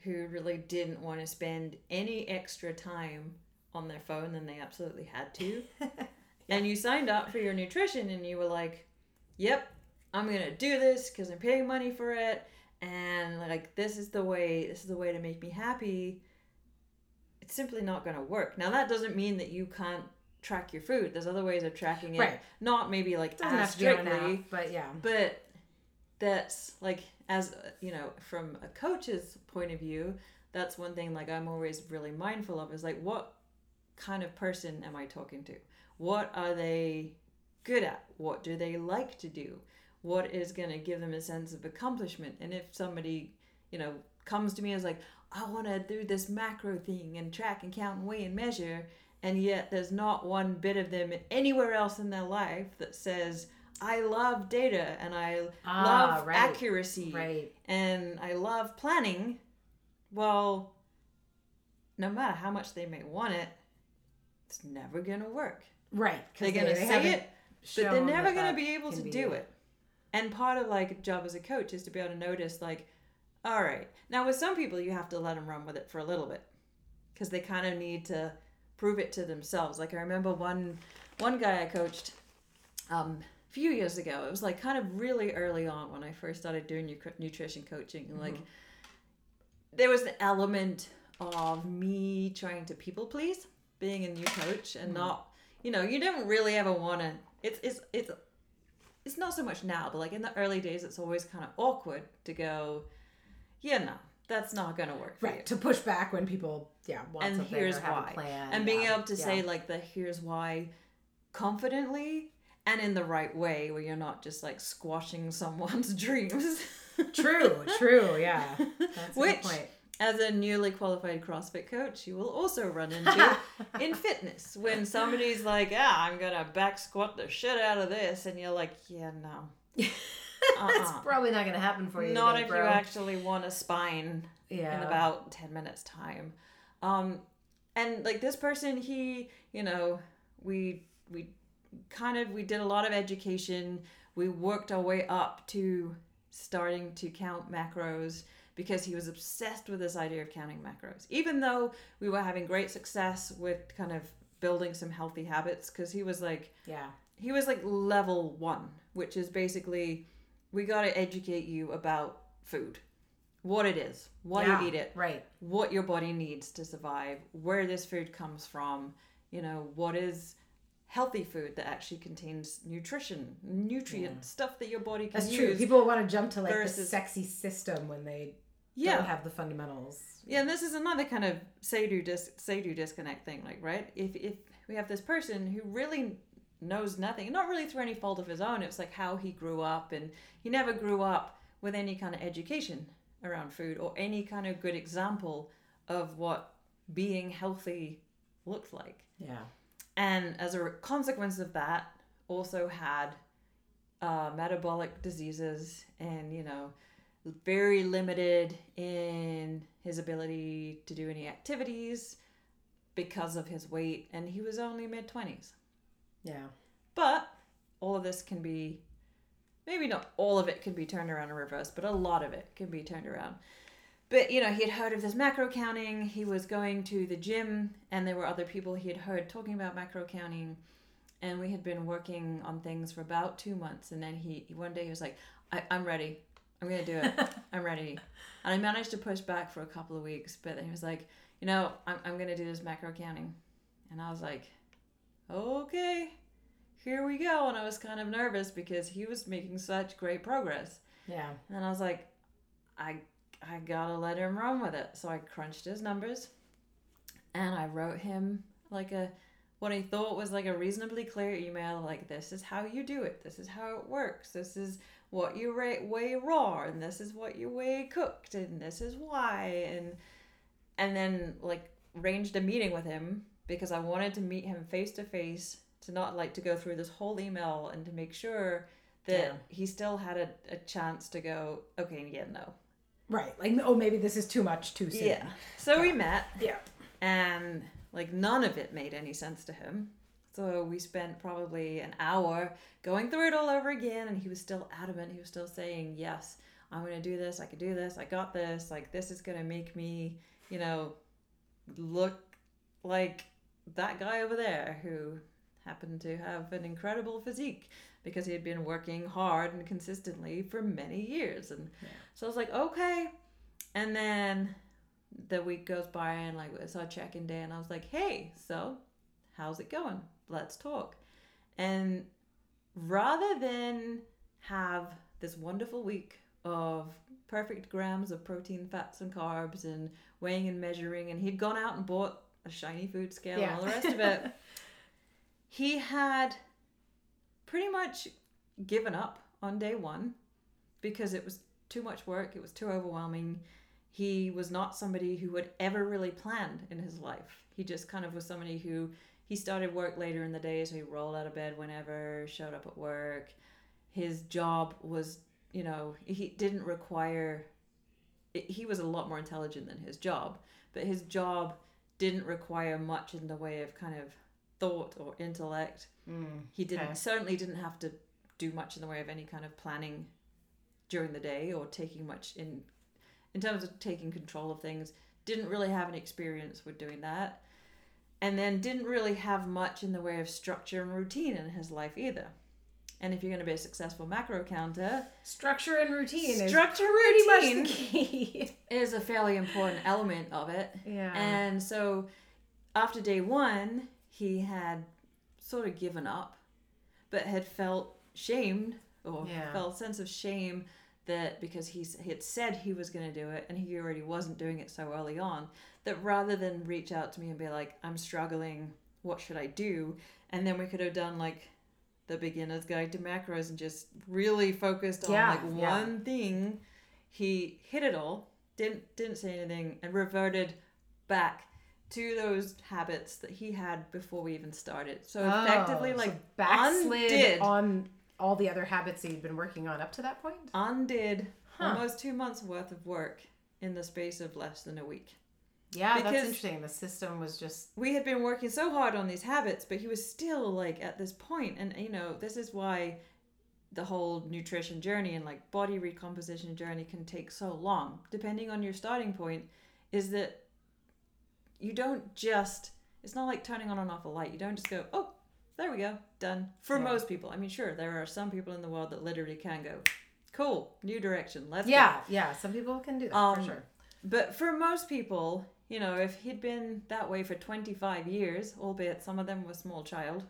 who really didn't want to spend any extra time on their phone than they absolutely had to, and you signed up for your nutrition and you were like, "Yep, I'm to do this cuz I'm paying money for it." And like this is the way this is the way to make me happy it's simply not to work. Now that doesn't mean that you can't track your food. There's other ways of tracking it. Right. Not maybe like Doesn't as have to be on an strictly, app, but yeah. but that's like as you know from a coach's point of view, that's one thing like I'm always really mindful of is like what kind of person am I talking to? What are they good at? What do they like to do? What is going to give them a sense of accomplishment? And if somebody, you know, comes to me as like, I want to do this macro thing and track and count and weigh and measure, and yet there's not one bit of them anywhere else in their life that says, I love data and I Ah, love right. accuracy Right. and I love planning, well, no matter how much they may want it, it's never going to work. Right. They're going to they say it, but they're never going to be able to do it. And part of like job as a coach is to be able to notice like, all right. Now with some people you have to let them run with it for a little bit because they kind of need to prove it to themselves. Like I remember one one guy I coached um, a few years ago. It was like kind of really early on when I first started doing nu- nutrition coaching. and Like there was an element of me trying to people please, being a new coach, and not you know you don't really ever want to. It's it's it's it's not so much now, but like in the early days, it's always kind of awkward to go. Yeah, no, that's not gonna work. For you Right. To push back when people, yeah, want and something here's or have why a plan. and being yeah, able to yeah. say like the here's why confidently and in the right way where you're not just like squashing someone's dreams True, true, yeah. That's a Which-. As a newly qualified crossfit coach you will also run into in fitness when somebody's like yeah i'm gonna back squat the shit out of this and you're like yeah no That's Uh-uh. probably not gonna happen for you. not today, if bro. you actually want a spine yeah. in about 10 minutes time um and like this person he you know we we kind of we did a lot of education we worked our way up to starting to count macros because he was obsessed with this idea of counting macros even though we were having great success with kind of building some healthy habits because he was like Yeah. he was like level one, which is basically we got to educate you about food, what it is, why Yeah, you eat it, Right. what your body needs to survive, where this food comes from, you know, what is healthy food that actually contains nutrition, nutrient Yeah. stuff that your body can That's use. true. People want to jump to like the sexy system when they yeah, don't have the fundamentals. Yeah, and this is another kind of say-do dis- say-do disconnect thing, like right? If if we have this person who really knows nothing, not really through any fault of his own, it's like how he grew up, and he never grew up with any kind of education around food or any kind of good example of what being healthy looked like, Yeah. and as a consequence of that, also had uh, metabolic diseases and you know very limited in his ability to do any activities because of his weight and he was only mid 20s Yeah. but all of this can be maybe not all of it can be turned around and reversed but a lot of it can be turned around. But you know he had heard of this macro counting. He was going to the gym and there were other people he had heard talking about macro counting. And we had been working on things for about two months and then he one day he was like I, i'm ready i'm gonna do it i'm ready and i managed to push back for a couple of weeks but then he was like you know i'm, I'm gonna do this macro counting and i was like okay here we go and i was kind of nervous because he was making such great progress Yeah. and I was like, I I gotta let him run with it. So I crunched his numbers and I wrote him like a what I thought was like a reasonably clear email like this is how you do it. This is how it works. This is what you weigh raw and this is what you weigh cooked and this is why and and then like arranged a meeting with him because I wanted to meet him face to face to not like to go through this whole email and to make sure that Yeah. he still had a, a chance to go okay yeah no Right. Like, oh, maybe this is too much too soon. yeah so we met Yeah. and like none of it made any sense to him so we spent probably an hour going through it all over again and he was still adamant. He was still saying yes i'm gonna do this. I can do this. I got this. Like this is gonna make me you know look like that guy over there who happened to have an incredible physique because he had been working hard and consistently for many years. And Yeah. so i was like okay. And then the week goes by and like it's our check-in day and i was like hey so how's it going let's talk. And rather than have this wonderful week of perfect grams of protein fats and carbs and weighing and measuring and he'd gone out and bought a shiny food scale and all the rest of it he had pretty much given up on day one because it was too much work it was too overwhelming. He was not somebody who had ever really planned in his life. He just kind of was somebody who he started work later in the day so he rolled out of bed whenever showed up at work his job was you know he didn't require he was a lot more intelligent than his job but his job didn't require much in the way of kind of thought or intellect Mm. he didn't Okay. certainly didn't have to do much in the way of any kind of planning during the day or taking much in in terms of taking control of things. Didn't really have any experience with doing that. And then didn't really have much in the way of structure and routine in his life either. And if you're going to be a successful macro counter, Structure and routine Structure, is routine. key. is a fairly important element of it. yeah. And so after day one, he had sort of given up, but had felt shamed or Yeah. felt a sense of shame that because he's, he had said he was going to do it and he already wasn't doing it so early on, that rather than reach out to me and be like, I'm struggling, what should I do? And then we could have done like the beginner's guide to macros and just really focused on Yeah, like yeah. one thing. He hit it all, didn't didn't say anything, and reverted back to those habits that he had before we even started. So oh, effectively, Oh, so like backslid undid. on all the other habits that you'd been working on up to that point. undid Huh. almost two months worth of work in the space of less than a week. Yeah, that's Because- interesting. The system was just we had been working so hard on these habits, but he was still like at this point, and you know, this is why the whole nutrition journey and like body recomposition journey can take so long, depending on your starting point, is that you don't just it's not like turning on and off a light. You don't just go, oh, there we go, done. For Yeah. most people. I mean, sure, there are some people in the world that literally can go, cool, new direction, let's go. yeah, yeah. Some people can do that Um, for sure. But for most people, you know, if he'd been that way for 25 years, albeit some of them were small child,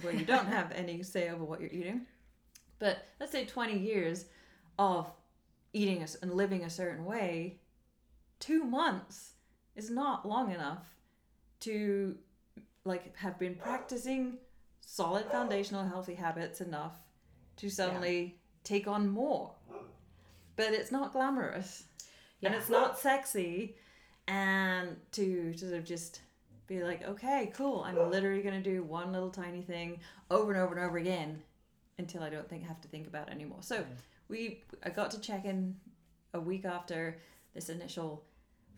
where you don't have any say over what you're eating, but let's say 20 years of eating and living a certain way, two months is not long enough to like have been practicing solid foundational healthy habits enough to suddenly take on more. But it's not glamorous. And it's not sexy. And to sort of just be like okay cool. I'm literally going to do one little tiny thing over and over and over again until i don't think have to think about it anymore. So we i got to check in a week after this initial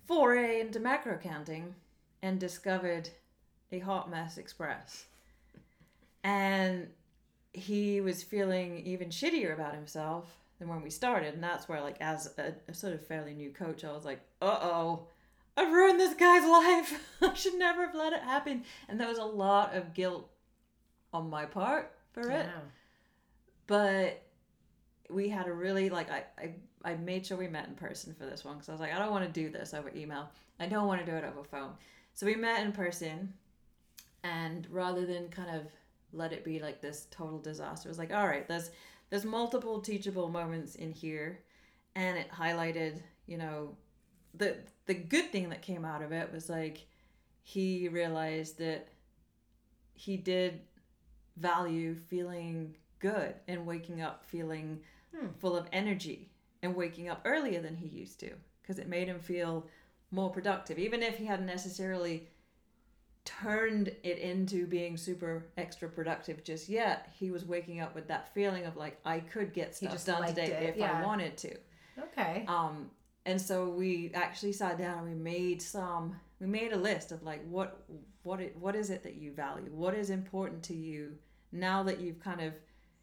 foray into macro counting and discovered a hot mess express and he was feeling even shittier about himself than when we started. And that's where like as a, a sort of fairly new coach i was like uh-oh i've ruined this guy's life. I should never have let it happen. And there was a lot of guilt on my part for it. But we had a really like I, I I made sure we met in person for this one because I was like I don't want to do this over email. I don't want to do it over phone. So we met in person, and rather than kind of let it be like this total disaster, it was like all right, there's there's multiple teachable moments in here, and it highlighted you know the the good thing that came out of it was like he realized that he did value feeling good and waking up feeling Hmm. full of energy and waking up earlier than he used to because it made him feel more productive even if he hadn't necessarily turned it into being super extra productive just yet he was waking up with that feeling of like i could get stuff done today it, if yeah. i wanted to Okay. um and so we actually sat down and we made some we made a list of like what what it, what is it that you value what is important to you now that you've kind of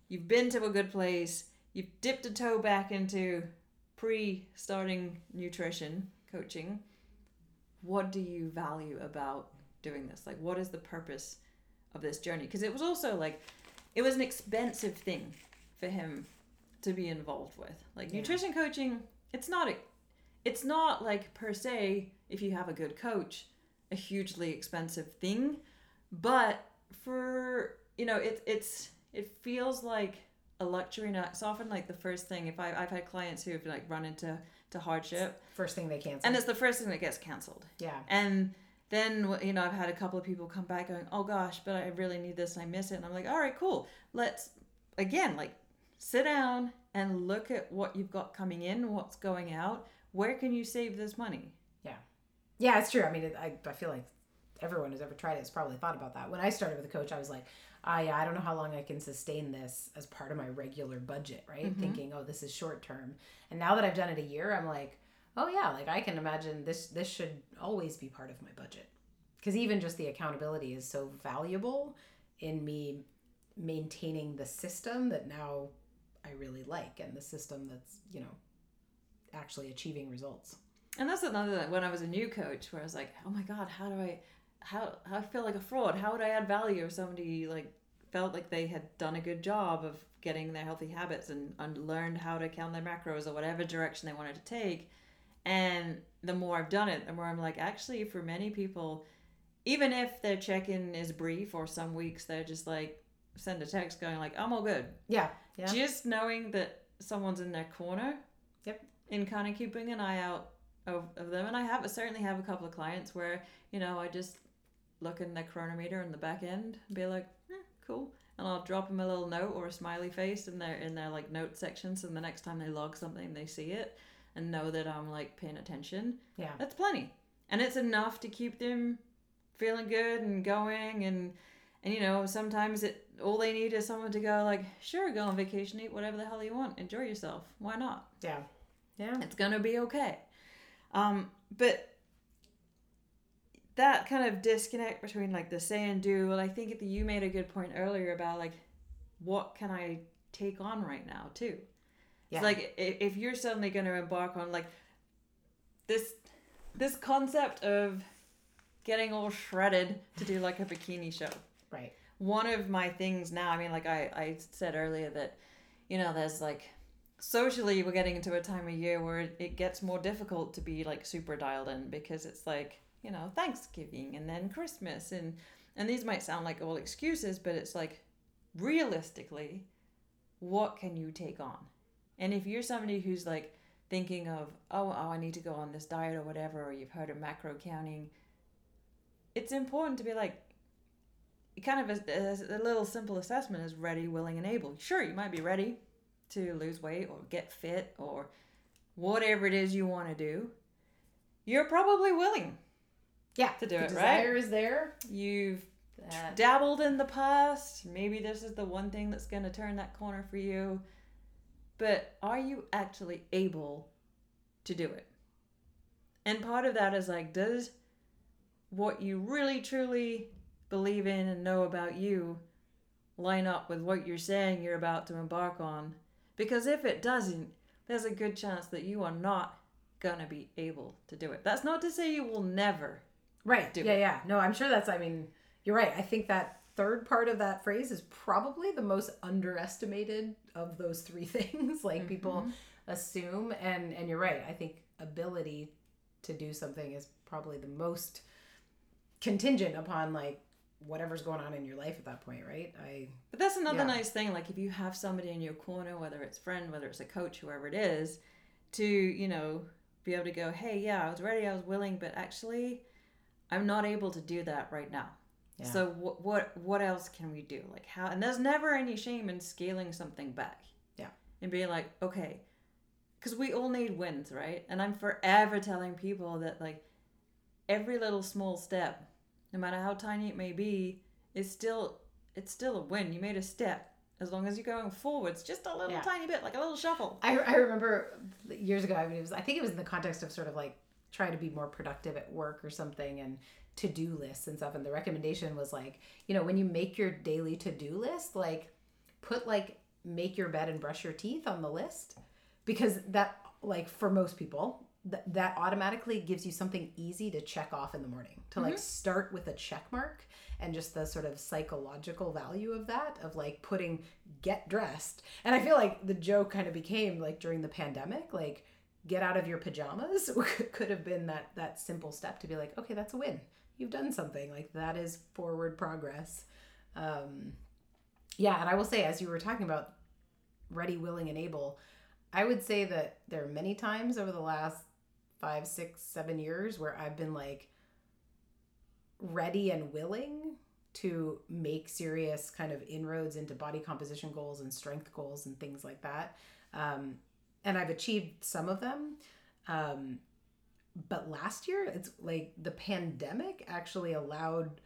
you've been to a good place you've dipped a toe back into pre starting nutrition coaching what do you value about doing this like what is the purpose of this journey because it was also like it was an expensive thing for him to be involved with like Yeah. nutrition coaching it's not a it's not like per se if you have a good coach a hugely expensive thing but for you know it, it's it feels like a luxury now it's often like the first thing if I, i've had clients who have like run into to hardship First thing they cancel. and it's the first thing that gets canceled yeah. and then you know I've had a couple of people come back going, "Oh gosh, but I really need this and I miss it." And I'm like, "All right, cool. Let's again like sit down and look at what you've got coming in, what's going out. Where can you save this money?" Yeah, yeah it's true. I mean, I, I feel like everyone who's ever tried it has probably thought about that. When I started with a coach, I was like, ah, yeah, I don't know how long I can sustain this as part of my regular budget, right? Mhm. Thinking, oh, this is short term. And now that I've done it a year, I'm like, oh yeah, like I can imagine this. This should always be part of my budget because even just the accountability is so valuable in me maintaining the system that now I really like and the system that's you know actually achieving results. And that's another thing. When I was a new coach, where I was like, "Oh my god, how do I, how, how I feel like a fraud? How would I add value if somebody like felt like they had done a good job of getting their healthy habits and, and learned how to count their macros or whatever direction they wanted to take?" And the more I've done it, the more I'm like, actually, for many people, even if their check-in is brief or some weeks they're just like send a text going like, "I'm all good," Yeah, yeah. just knowing that someone's in their corner Yep. and kind of keeping an eye out of, of them. And i have certainly have a couple of clients where you know i just look in their Cronometer in the back end and be like eh, cool. And i'll drop them a little note or a smiley face in their in their like note section so the next time they log something they see it and know that i'm like paying attention Yeah. that's plenty and it's enough to keep them feeling good and going and and you know sometimes it all they need is someone to go like sure go on vacation eat whatever the hell you want enjoy yourself why not Yeah. Yeah. it's gonna be okay um but that kind of disconnect between like the say and do. Well, I think that you made a good point earlier about like what can I take on right now too. Yeah. It's like if you're suddenly going to embark on like this this concept of getting all shredded to do like a bikini show. Right. One of my things now, I mean, like I, I said earlier that, you know, there's like socially we're getting into a time of year where it gets more difficult to be like super dialed in because it's like, you know, Thanksgiving and then Christmas and and these might sound like all excuses, but it's like realistically, what can you take on? And if you're somebody who's like thinking of, oh, oh, I need to go on this diet or whatever, or you've heard of macro counting, it's important to be like, kind of a, a, little simple assessment is ready, willing, and able. Sure, you might be ready to lose weight or get fit or whatever it is you want to do. You're probably willing Yeah. to do the it, desire right? is there. You've That- dabbled in the past. Maybe this is the one thing that's going to turn that corner for you. But are you actually able to do it? And part of that is like, does what you really truly believe in and know about you line up with what you're saying you're about to embark on? Because if it doesn't, there's a good chance that you are not going to be able to do it. That's not to say you will never. Right. do yeah, yeah. No, I'm sure that's, I mean, you're right. I think that third part of that phrase is probably the most underestimated of those three things. like people mm-hmm. assume, and, and you're right. I think ability to do something is probably the most contingent upon like whatever's going on in your life at that point, right? I, But that's another Yeah. nice thing. Like if you have somebody in your corner, whether it's friend, whether it's a coach, whoever it is, to you know be able to go, hey, yeah, I was ready, I was willing, but actually, I'm not able to do that right now. Yeah. So what what what else can we do? Like how? And there's never any shame in scaling something back. Yeah. And being like, okay, because we all need wins, right? And I'm forever telling people that like every little small step, no matter how tiny it may be, is still it's still a win. You made a step. As long as you're going forwards, just a little Yeah. tiny bit, like a little shuffle. I, I remember years ago. I mean, it was. I think it was in the context of sort of like trying to be more productive at work or something, and to do lists and stuff. And the recommendation was like, you know, when you make your daily to do list, like put like make your bed and brush your teeth on the list, because that like for most people. Th- that automatically gives you something easy to check off in the morning to like mm-hmm. start with a check mark and just the sort of psychological value of that of like putting get dressed and i feel like the joke kind of became like during the pandemic like get out of your pajamas could have been that that simple step to be like okay that's a win. You've done something. Like that is forward progress. Um yeah and i will say as you were talking about ready willing and able i would say that there are many times over the last five six seven years where i've been like ready and willing to make serious kind of inroads into body composition goals and strength goals and things like that. Um, and I've achieved some of them. Um, but last year, it's like the pandemic actually allowed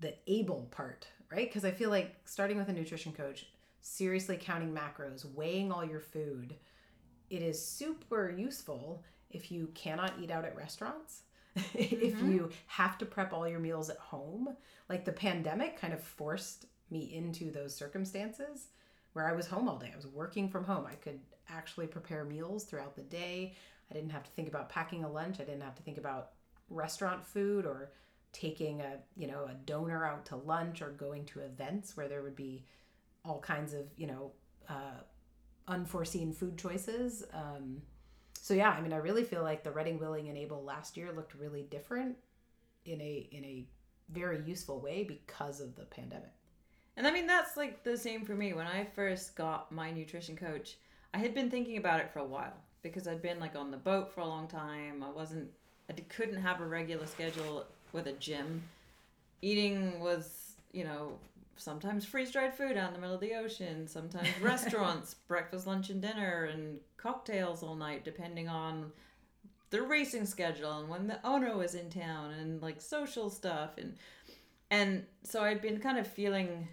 the able part, right? Because I feel like starting with a nutrition coach, seriously counting macros, weighing all your food, it is super useful if you cannot eat out at restaurants. if you have to prep all your meals at home, like the pandemic kind of forced me into those circumstances where I was home all day. I was working from home. I could actually prepare meals throughout the day. I didn't have to think about packing a lunch. I didn't have to think about restaurant food or taking a, you know, a donor out to lunch or going to events where there would be all kinds of, you know, uh, unforeseen food choices. Um, so yeah, I mean, I really feel like the Reading, Willing, and Able last year looked really different in a in a very useful way because of the pandemic. And I mean, that's like the same for me. When I first got my nutrition coach, I had been thinking about it for a while because I'd been like on the boat for a long time. I wasn't, I couldn't have a regular schedule with a gym. Eating was, you know, sometimes freeze dried food out in the middle of the ocean, sometimes restaurants, breakfast, lunch, and dinner, and cocktails all night, depending on the racing schedule and when the owner was in town, and like social stuff. And and so I'd been kind of feeling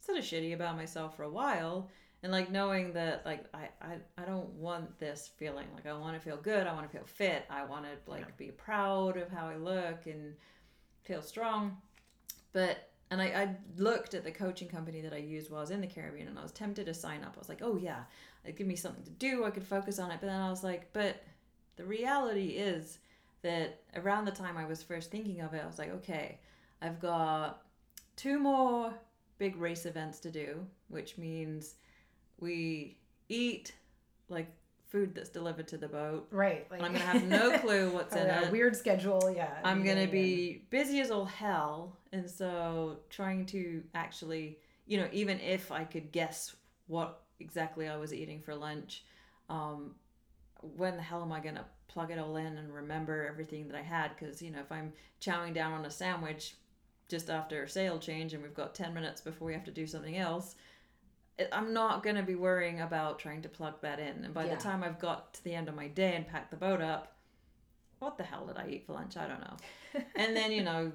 sort of shitty about myself for a while and like knowing that like I, I i don't want this feeling like i want to feel good i want to feel fit i want to like be proud of how i look and feel strong. But and I, I looked at the coaching company that I used while I was in the Caribbean and I was tempted to sign up. I was like, oh yeah, it'd give me something to do. I could focus on it. But then I was like, but the reality is that around the time I was first thinking of it, I was like, okay, I've got two more big race events to do, which means we eat like food that's delivered to the boat. Right. Like, I'm gonna have no clue what's in a it. weird schedule. Yeah. I'm gonna be busy as all hell, and so trying to actually, you know, even if I could guess what exactly I was eating for lunch, um, when the hell am I gonna plug it all in and remember everything that I had? Because you know, if I'm chowing down on a sandwich just after a sail change and we've got ten minutes before we have to do something else. I'm not going to be worrying about trying to plug that in. And by Yeah. the time I've got to the end of my day and packed the boat up, what the hell did I eat for lunch? I don't know. and then you know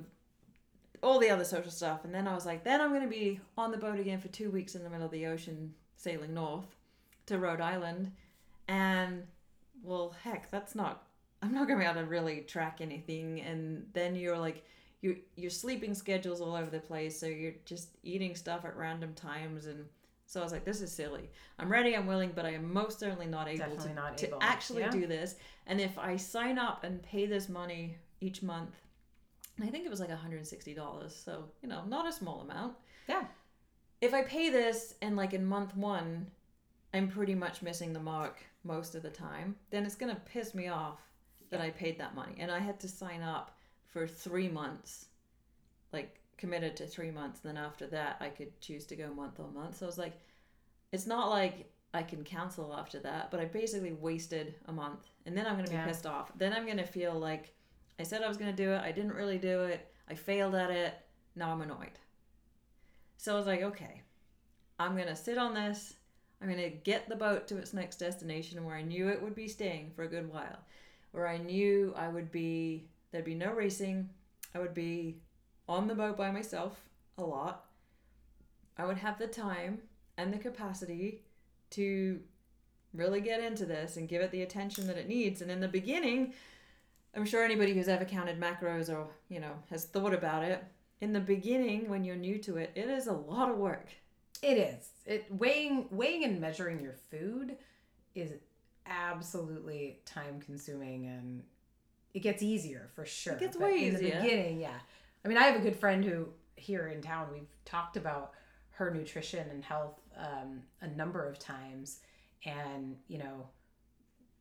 all the other social stuff and then i was like then i'm going to be on the boat again for two weeks in the middle of the ocean sailing north to rhode island and well heck that's not i'm not going to be able to really track anything and then you're like you your sleeping schedules all over the place so you're just eating stuff at random times and so i was like this is silly i'm ready i'm willing but i am most certainly not able Definitely to, not to able, actually yeah. do this and if i sign up and pay this money each month and I think it was like $160. So, you know, not a small amount. Yeah. If I pay this and like in month one, I'm pretty much missing the mark most of the time, then it's going to piss me off that I paid that money. And I had to sign up for three months, like committed to three months. And then after that, I could choose to go month on month. So I was like, it's not like I can cancel after that, but I basically wasted a month. And then I'm going to be Yeah. pissed off. Then I'm going to feel like I said I was going to do it. I didn't really do it. I failed at it. Now I'm annoyed. So I was like, okay, I'm going to sit on this. I'm going to get the boat to its next destination where I knew it would be staying for a good while, where I knew I would be, there'd be no racing. I would be on the boat by myself a lot. I would have the time and the capacity to really get into this and give it the attention that it needs. And in the beginning, I'm sure anybody who's ever counted macros or, you know, has thought about it, in the beginning when you're new to it, it is a lot of work. It is. It weighing weighing and measuring your food is absolutely time consuming and it gets easier for sure. It gets way in the beginning, yeah. I mean, I have a good friend who here in town we've talked about her nutrition and health um, a number of times, and you know,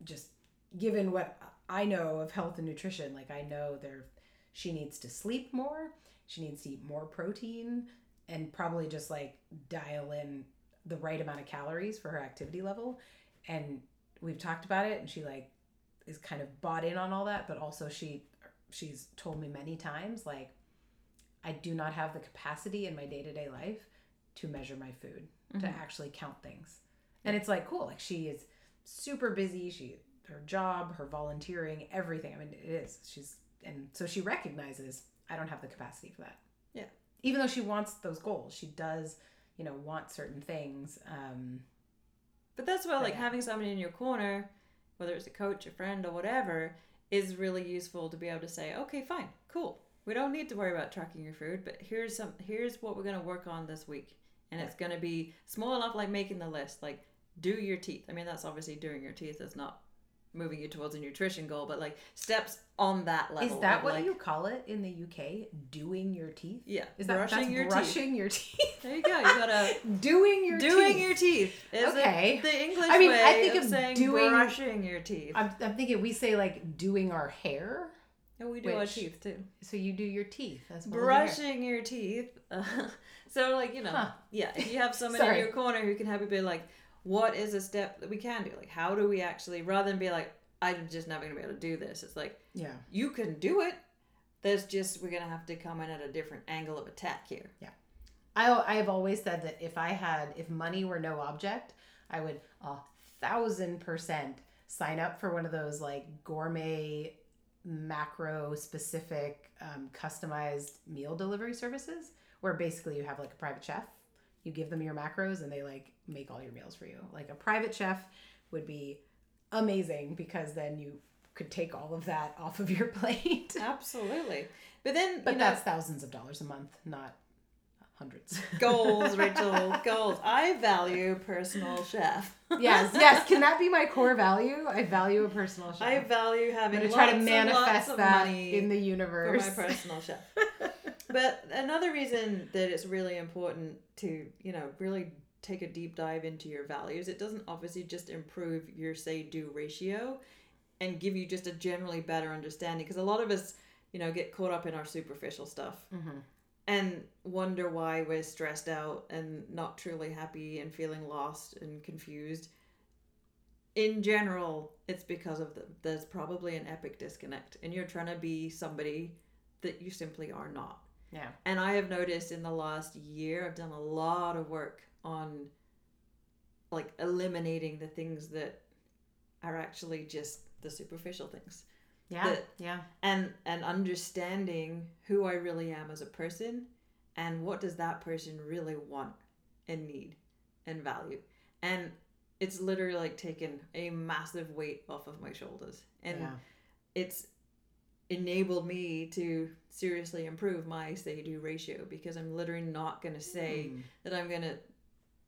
just given what I know of health and nutrition, like I know there, she needs to sleep more. She needs to eat more protein and probably just like dial in the right amount of calories for her activity level. And we've talked about it, and she like is kind of bought in on all that, but also she she's told me many times like I do not have the capacity in my day to day life to measure my food, to Mhm. actually count things. And it's like cool. Like she is super busy. She her job, her volunteering, everything. I mean, it is. She's and so she recognizes I don't have the capacity for that. Yeah. Even though she wants those goals, she does, you know, want certain things. Um, But that's why, like, Yeah. having somebody in your corner, whether it's a coach, a friend, or whatever, is really useful to be able to say, okay, fine, cool. We don't need to worry about tracking your food, but here's some. Here's what we're gonna work on this week, and it's gonna be small enough, like making the list, like do your teeth. I mean, that's obviously doing your teeth. It's not moving you towards a nutrition goal, but like steps on that level. is that what like, you call it in the UK? Doing your teeth? Yeah, Is that brushing your teeth. brushing your teeth? There you go. You gotta doing your doing teeth. your teeth. Is Okay. the, the English I mean, way I think of, of saying doing- brushing your teeth. I'm, I'm thinking we say like doing our hair. And we do our teeth too. So you do your teeth as well brushing your teeth. so, like, you know, Huh. yeah, if you have somebody in your corner who can help you be like, what is a step that we can do? Like, how do we actually, rather than be like, I'm just never going to be able to do this, it's like, Yeah. you can do it. There's just, we're going to have to come in at a different angle of attack here. Yeah. I I have always said that if I had if money were no object, I would a thousand percent sign up for one of those like gourmet macro specific um, customized meal delivery services where basically you have like a private chef you give them your macros and they like make all your meals for you like a private chef would be amazing because then you could take all of that off of your plate. Absolutely. But then, But you know, that's thousands of dollars a month, not hundreds. goals, Rachel, goals. I value personal chef. yes, yes. Can that be my core value? I value a personal chef. I value I'm having going to lots try to and lots manifest of that money in the universe. for universe. my personal chef. but another reason that it's really important to, you know, really take a deep dive into your values, it doesn't obviously just improve your say do ratio and give you just a generally better understanding because a lot of us, you know, get caught up in our superficial stuff Mhm. And wonder why we're stressed out and not truly happy and feeling lost and confused. In general, it's because of the, there's probably an epic disconnect, and you're trying to be somebody that you simply are not. Yeah. And I have noticed in the last year, I've done a lot of work on like eliminating the things that are actually just the superficial things Yeah. That- yeah. and and understanding who I really am as a person and what does that person really want and need and value and it's literally like taken a massive weight off of my shoulders and yeah. it's enabled me to seriously improve my say do ratio because I'm literally not going to say Mm. that I'm going to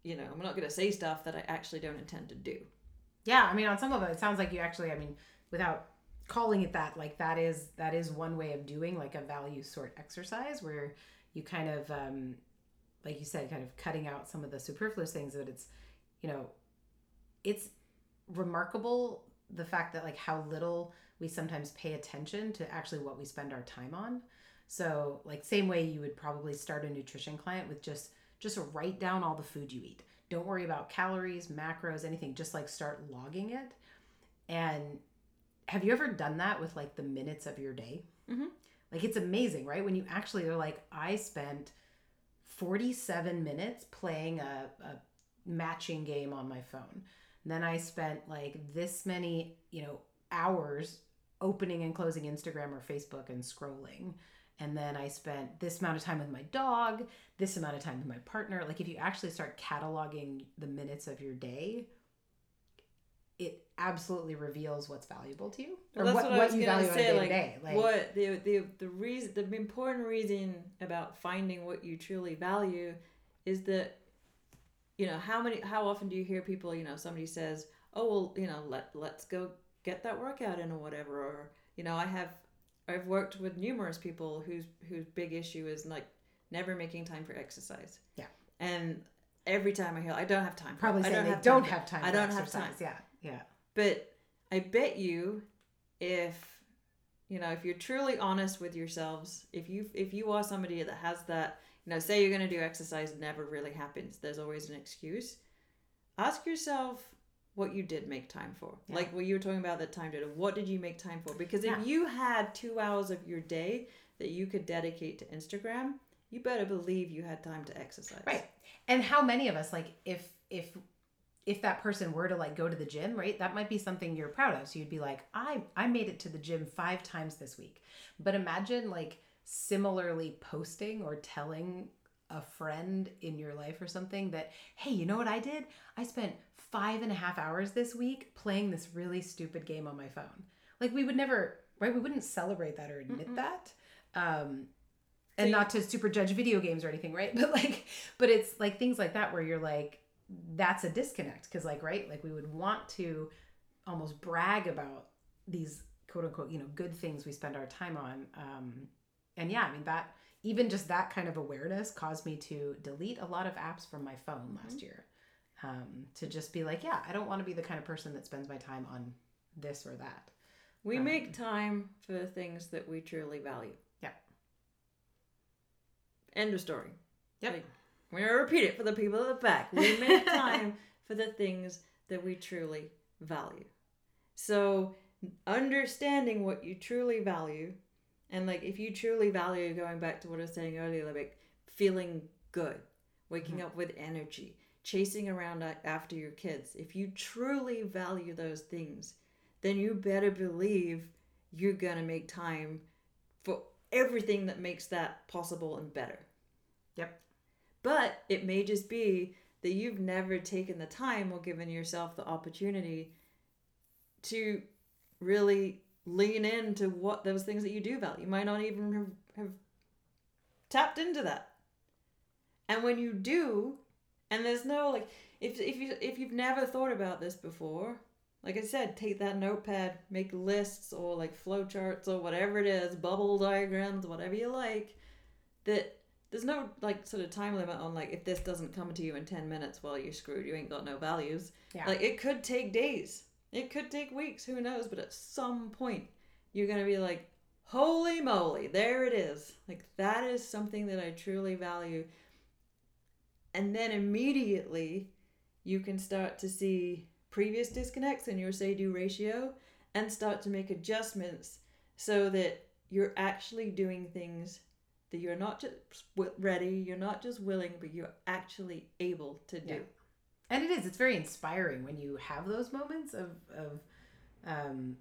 you know I'm not going to say stuff that I actually don't intend to do Yeah, I mean, on some level, it sounds like you actually, I mean, without calling it that, like that is that is one way of doing like a value sort exercise where you kind of, um, like you said, kind of cutting out some of the superfluous things. That it's, you know, it's remarkable the fact that like how little we sometimes pay attention to actually what we spend our time on. So, like same way you would probably start a nutrition client with just just write down all the food you eat. Don't worry about calories, macros, anything. Just like start logging it. And have you ever done that with like the minutes of your day? Mhm. Like it's amazing, right? When you actually are like, I spent 47 minutes playing a, a matching game on my phone. And then I spent like this many, you know, hours opening and closing Instagram or Facebook and scrolling. And then I spent this amount of time with my dog, this amount of time with my partner. Like if you actually start cataloging the minutes of your day, it absolutely reveals what's valuable to you or Well, what, what I what was you value on a say, day to like, day. Like, what the the the reason the important reason about finding what you truly value is that you know how many how often do you hear people you know somebody says oh well you know let let's go get that workout in or whatever or you know I have I've worked with numerous people whose whose big issue is like never making time for exercise Yeah. and every time I hear I don't have time probably I saying they have don't time have time I don't have time Yeah, yeah. but I bet you if you know if you're truly honest with yourselves, if you if you are somebody that has that, you know, say you're going to do exercise never really happens. There's always an excuse. Ask yourself what you did make time for. Yeah. Like what you were talking about that time did. What did you make time for? Because if Yeah. you had 2 hours of your day that you could dedicate to Instagram, you better believe you had time to exercise. Right. And how many of us like if if if that person were to like go to the gym, right? That might be something you're proud of. So you'd be like, "I I made it to the gym 5 times this week." But imagine like similarly posting or telling a friend in your life or something that, hey, you know what I did? I spent five and a half hours this week playing this really stupid game on my phone. Like we would never, right? We wouldn't celebrate that or admit Mm-mm. that. Um, So and you- not to super judge video games or anything, right? But like, but it's like things like that where you're like, that's a disconnect because, like, right? Like we would want to almost brag about these quote unquote, you know, good things we spend our time on. Um, and yeah, I mean that even just that kind of awareness caused me to delete a lot of apps from my phone last year. Um, to just be like, yeah, I don't want to be the kind of person that spends my time on this or that. We Um, make time for the things that we truly value. Yeah. End of story. Yep. Like, we're going to repeat it for the people at the back. We make time for the things that we truly value. So, understanding what you truly value, and like if you truly value, going back to what I was saying earlier, like feeling good, waking Mhm. up with energy, chasing around after your kids, if you truly value those things, then you better believe you're going to make time for everything that makes that possible and better. Yep. But it may just be that you've never taken the time or given yourself the opportunity to really lean into what those things that you do value. You might not even have, have tapped into that. And when you do, and there's no like if if you if you've never thought about this before, like I said, take that notepad, make lists or like flowcharts or whatever it is, bubble diagrams, whatever you like. That there's no like sort of time limit on like if this doesn't come to you in 10 minutes well you're screwed. You ain't got no values. Yeah. like it could take days. It could take weeks. Who knows? But at some point you're gonna be like holy moly there it is. Like that is something that i truly value. And then immediately you can start to see previous disconnects in your say do ratio and start to make adjustments so that you're actually doing things that you're not just ready, you're not just willing, but you're actually able to do. Yeah. and it is it's very inspiring when you have those moments of of um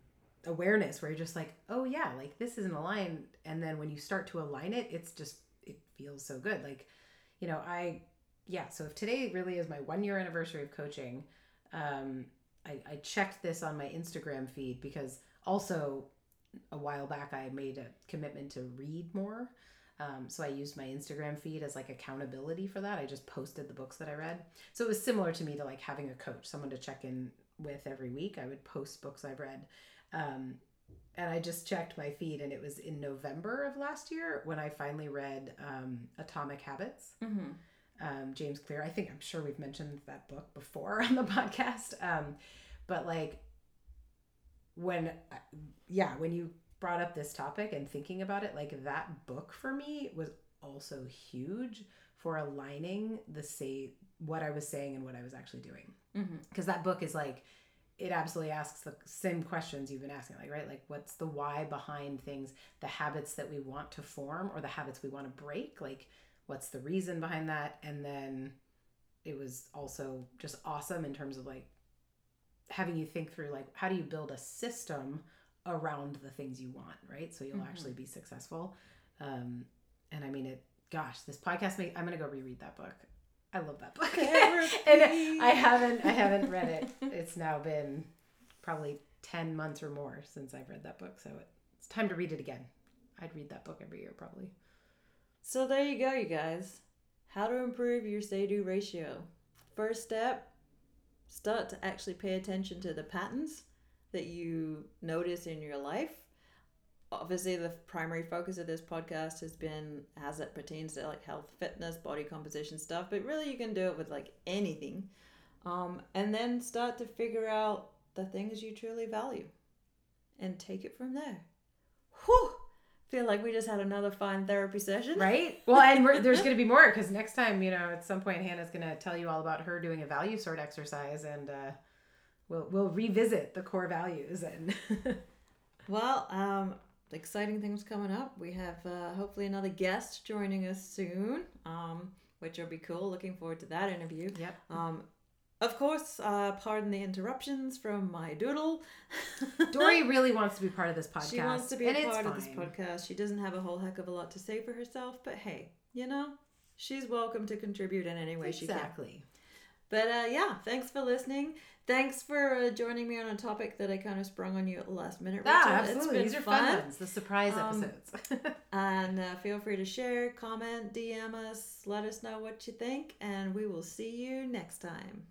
awareness where you're just like oh yeah like this isn't aligned and then when you start to align it it's just it feels so good like you know i yeah so if today really is my one year anniversary of coaching um i i checked this on my instagram feed because also a while back i made a commitment to read more um, so I used my Instagram feed as like accountability for that. I just posted the books that I read. So it was similar to me to like having a coach, someone to check in with every week. I would post books I've read. Um, and I just checked my feed, and it was in November of last year when I finally read um, Atomic Habits. Mm-hmm. Um, James Clear. I think I'm sure we've mentioned that book before on the podcast. Um, but like when, yeah, when you brought up this topic and thinking about it, like that book for me was also huge for aligning the say what I was saying and what I was actually doing. Mm-hmm. Because that book is like it absolutely asks the same questions you've been asking, like right, like what's the why behind things, the habits that we want to form or the habits we want to break, like what's the reason behind that, and then it was also just awesome in terms of like having you think through like how do you build a system around the things you want, right? So you'll Mhm. actually be successful. Um, and I mean it. Gosh, this podcast. Make, I'm gonna go reread that book. I love that book, and I haven't. I haven't read it. It's now been probably ten months or more since I've read that book, so it's time to read it again. I'd read that book every year probably. So there you go, you guys. How to improve your say do ratio. First step, start to actually pay attention to the patterns that you notice in your life. Obviously, the primary focus of this podcast has been as it pertains to like health, fitness, body composition stuff, but really you can do it with like anything. Um, and then start to figure out the things you truly value and take it from there. Whew! Feel like we just had another fine therapy session. Right? Well, and there's going to be more because next time, you know, at some point, Hannah's going to tell you all about her doing a value sort exercise, and uh, we'll we'll revisit the core values and. Well, um, exciting things coming up. We have uh, hopefully another guest joining us soon, um, which will be cool. Looking forward to that interview. yep. Um, of course, uh, pardon the interruptions from my doodle. Dory really wants to be part of this podcast. she wants to be a part of this podcast. She doesn't have a whole heck of a lot to say for herself, but hey, you know, she's welcome to contribute in any way she can. Exactly. But uh, yeah, thanks for listening. Thanks for uh, joining me on a topic that I kind of sprung on you at the last minute. Ah, Rachel. It's absolutely. been These are fun. fun. ones. The surprise Um, episodes. And uh, feel free to share, comment, DM us, let us know what you think, and we will see you next time.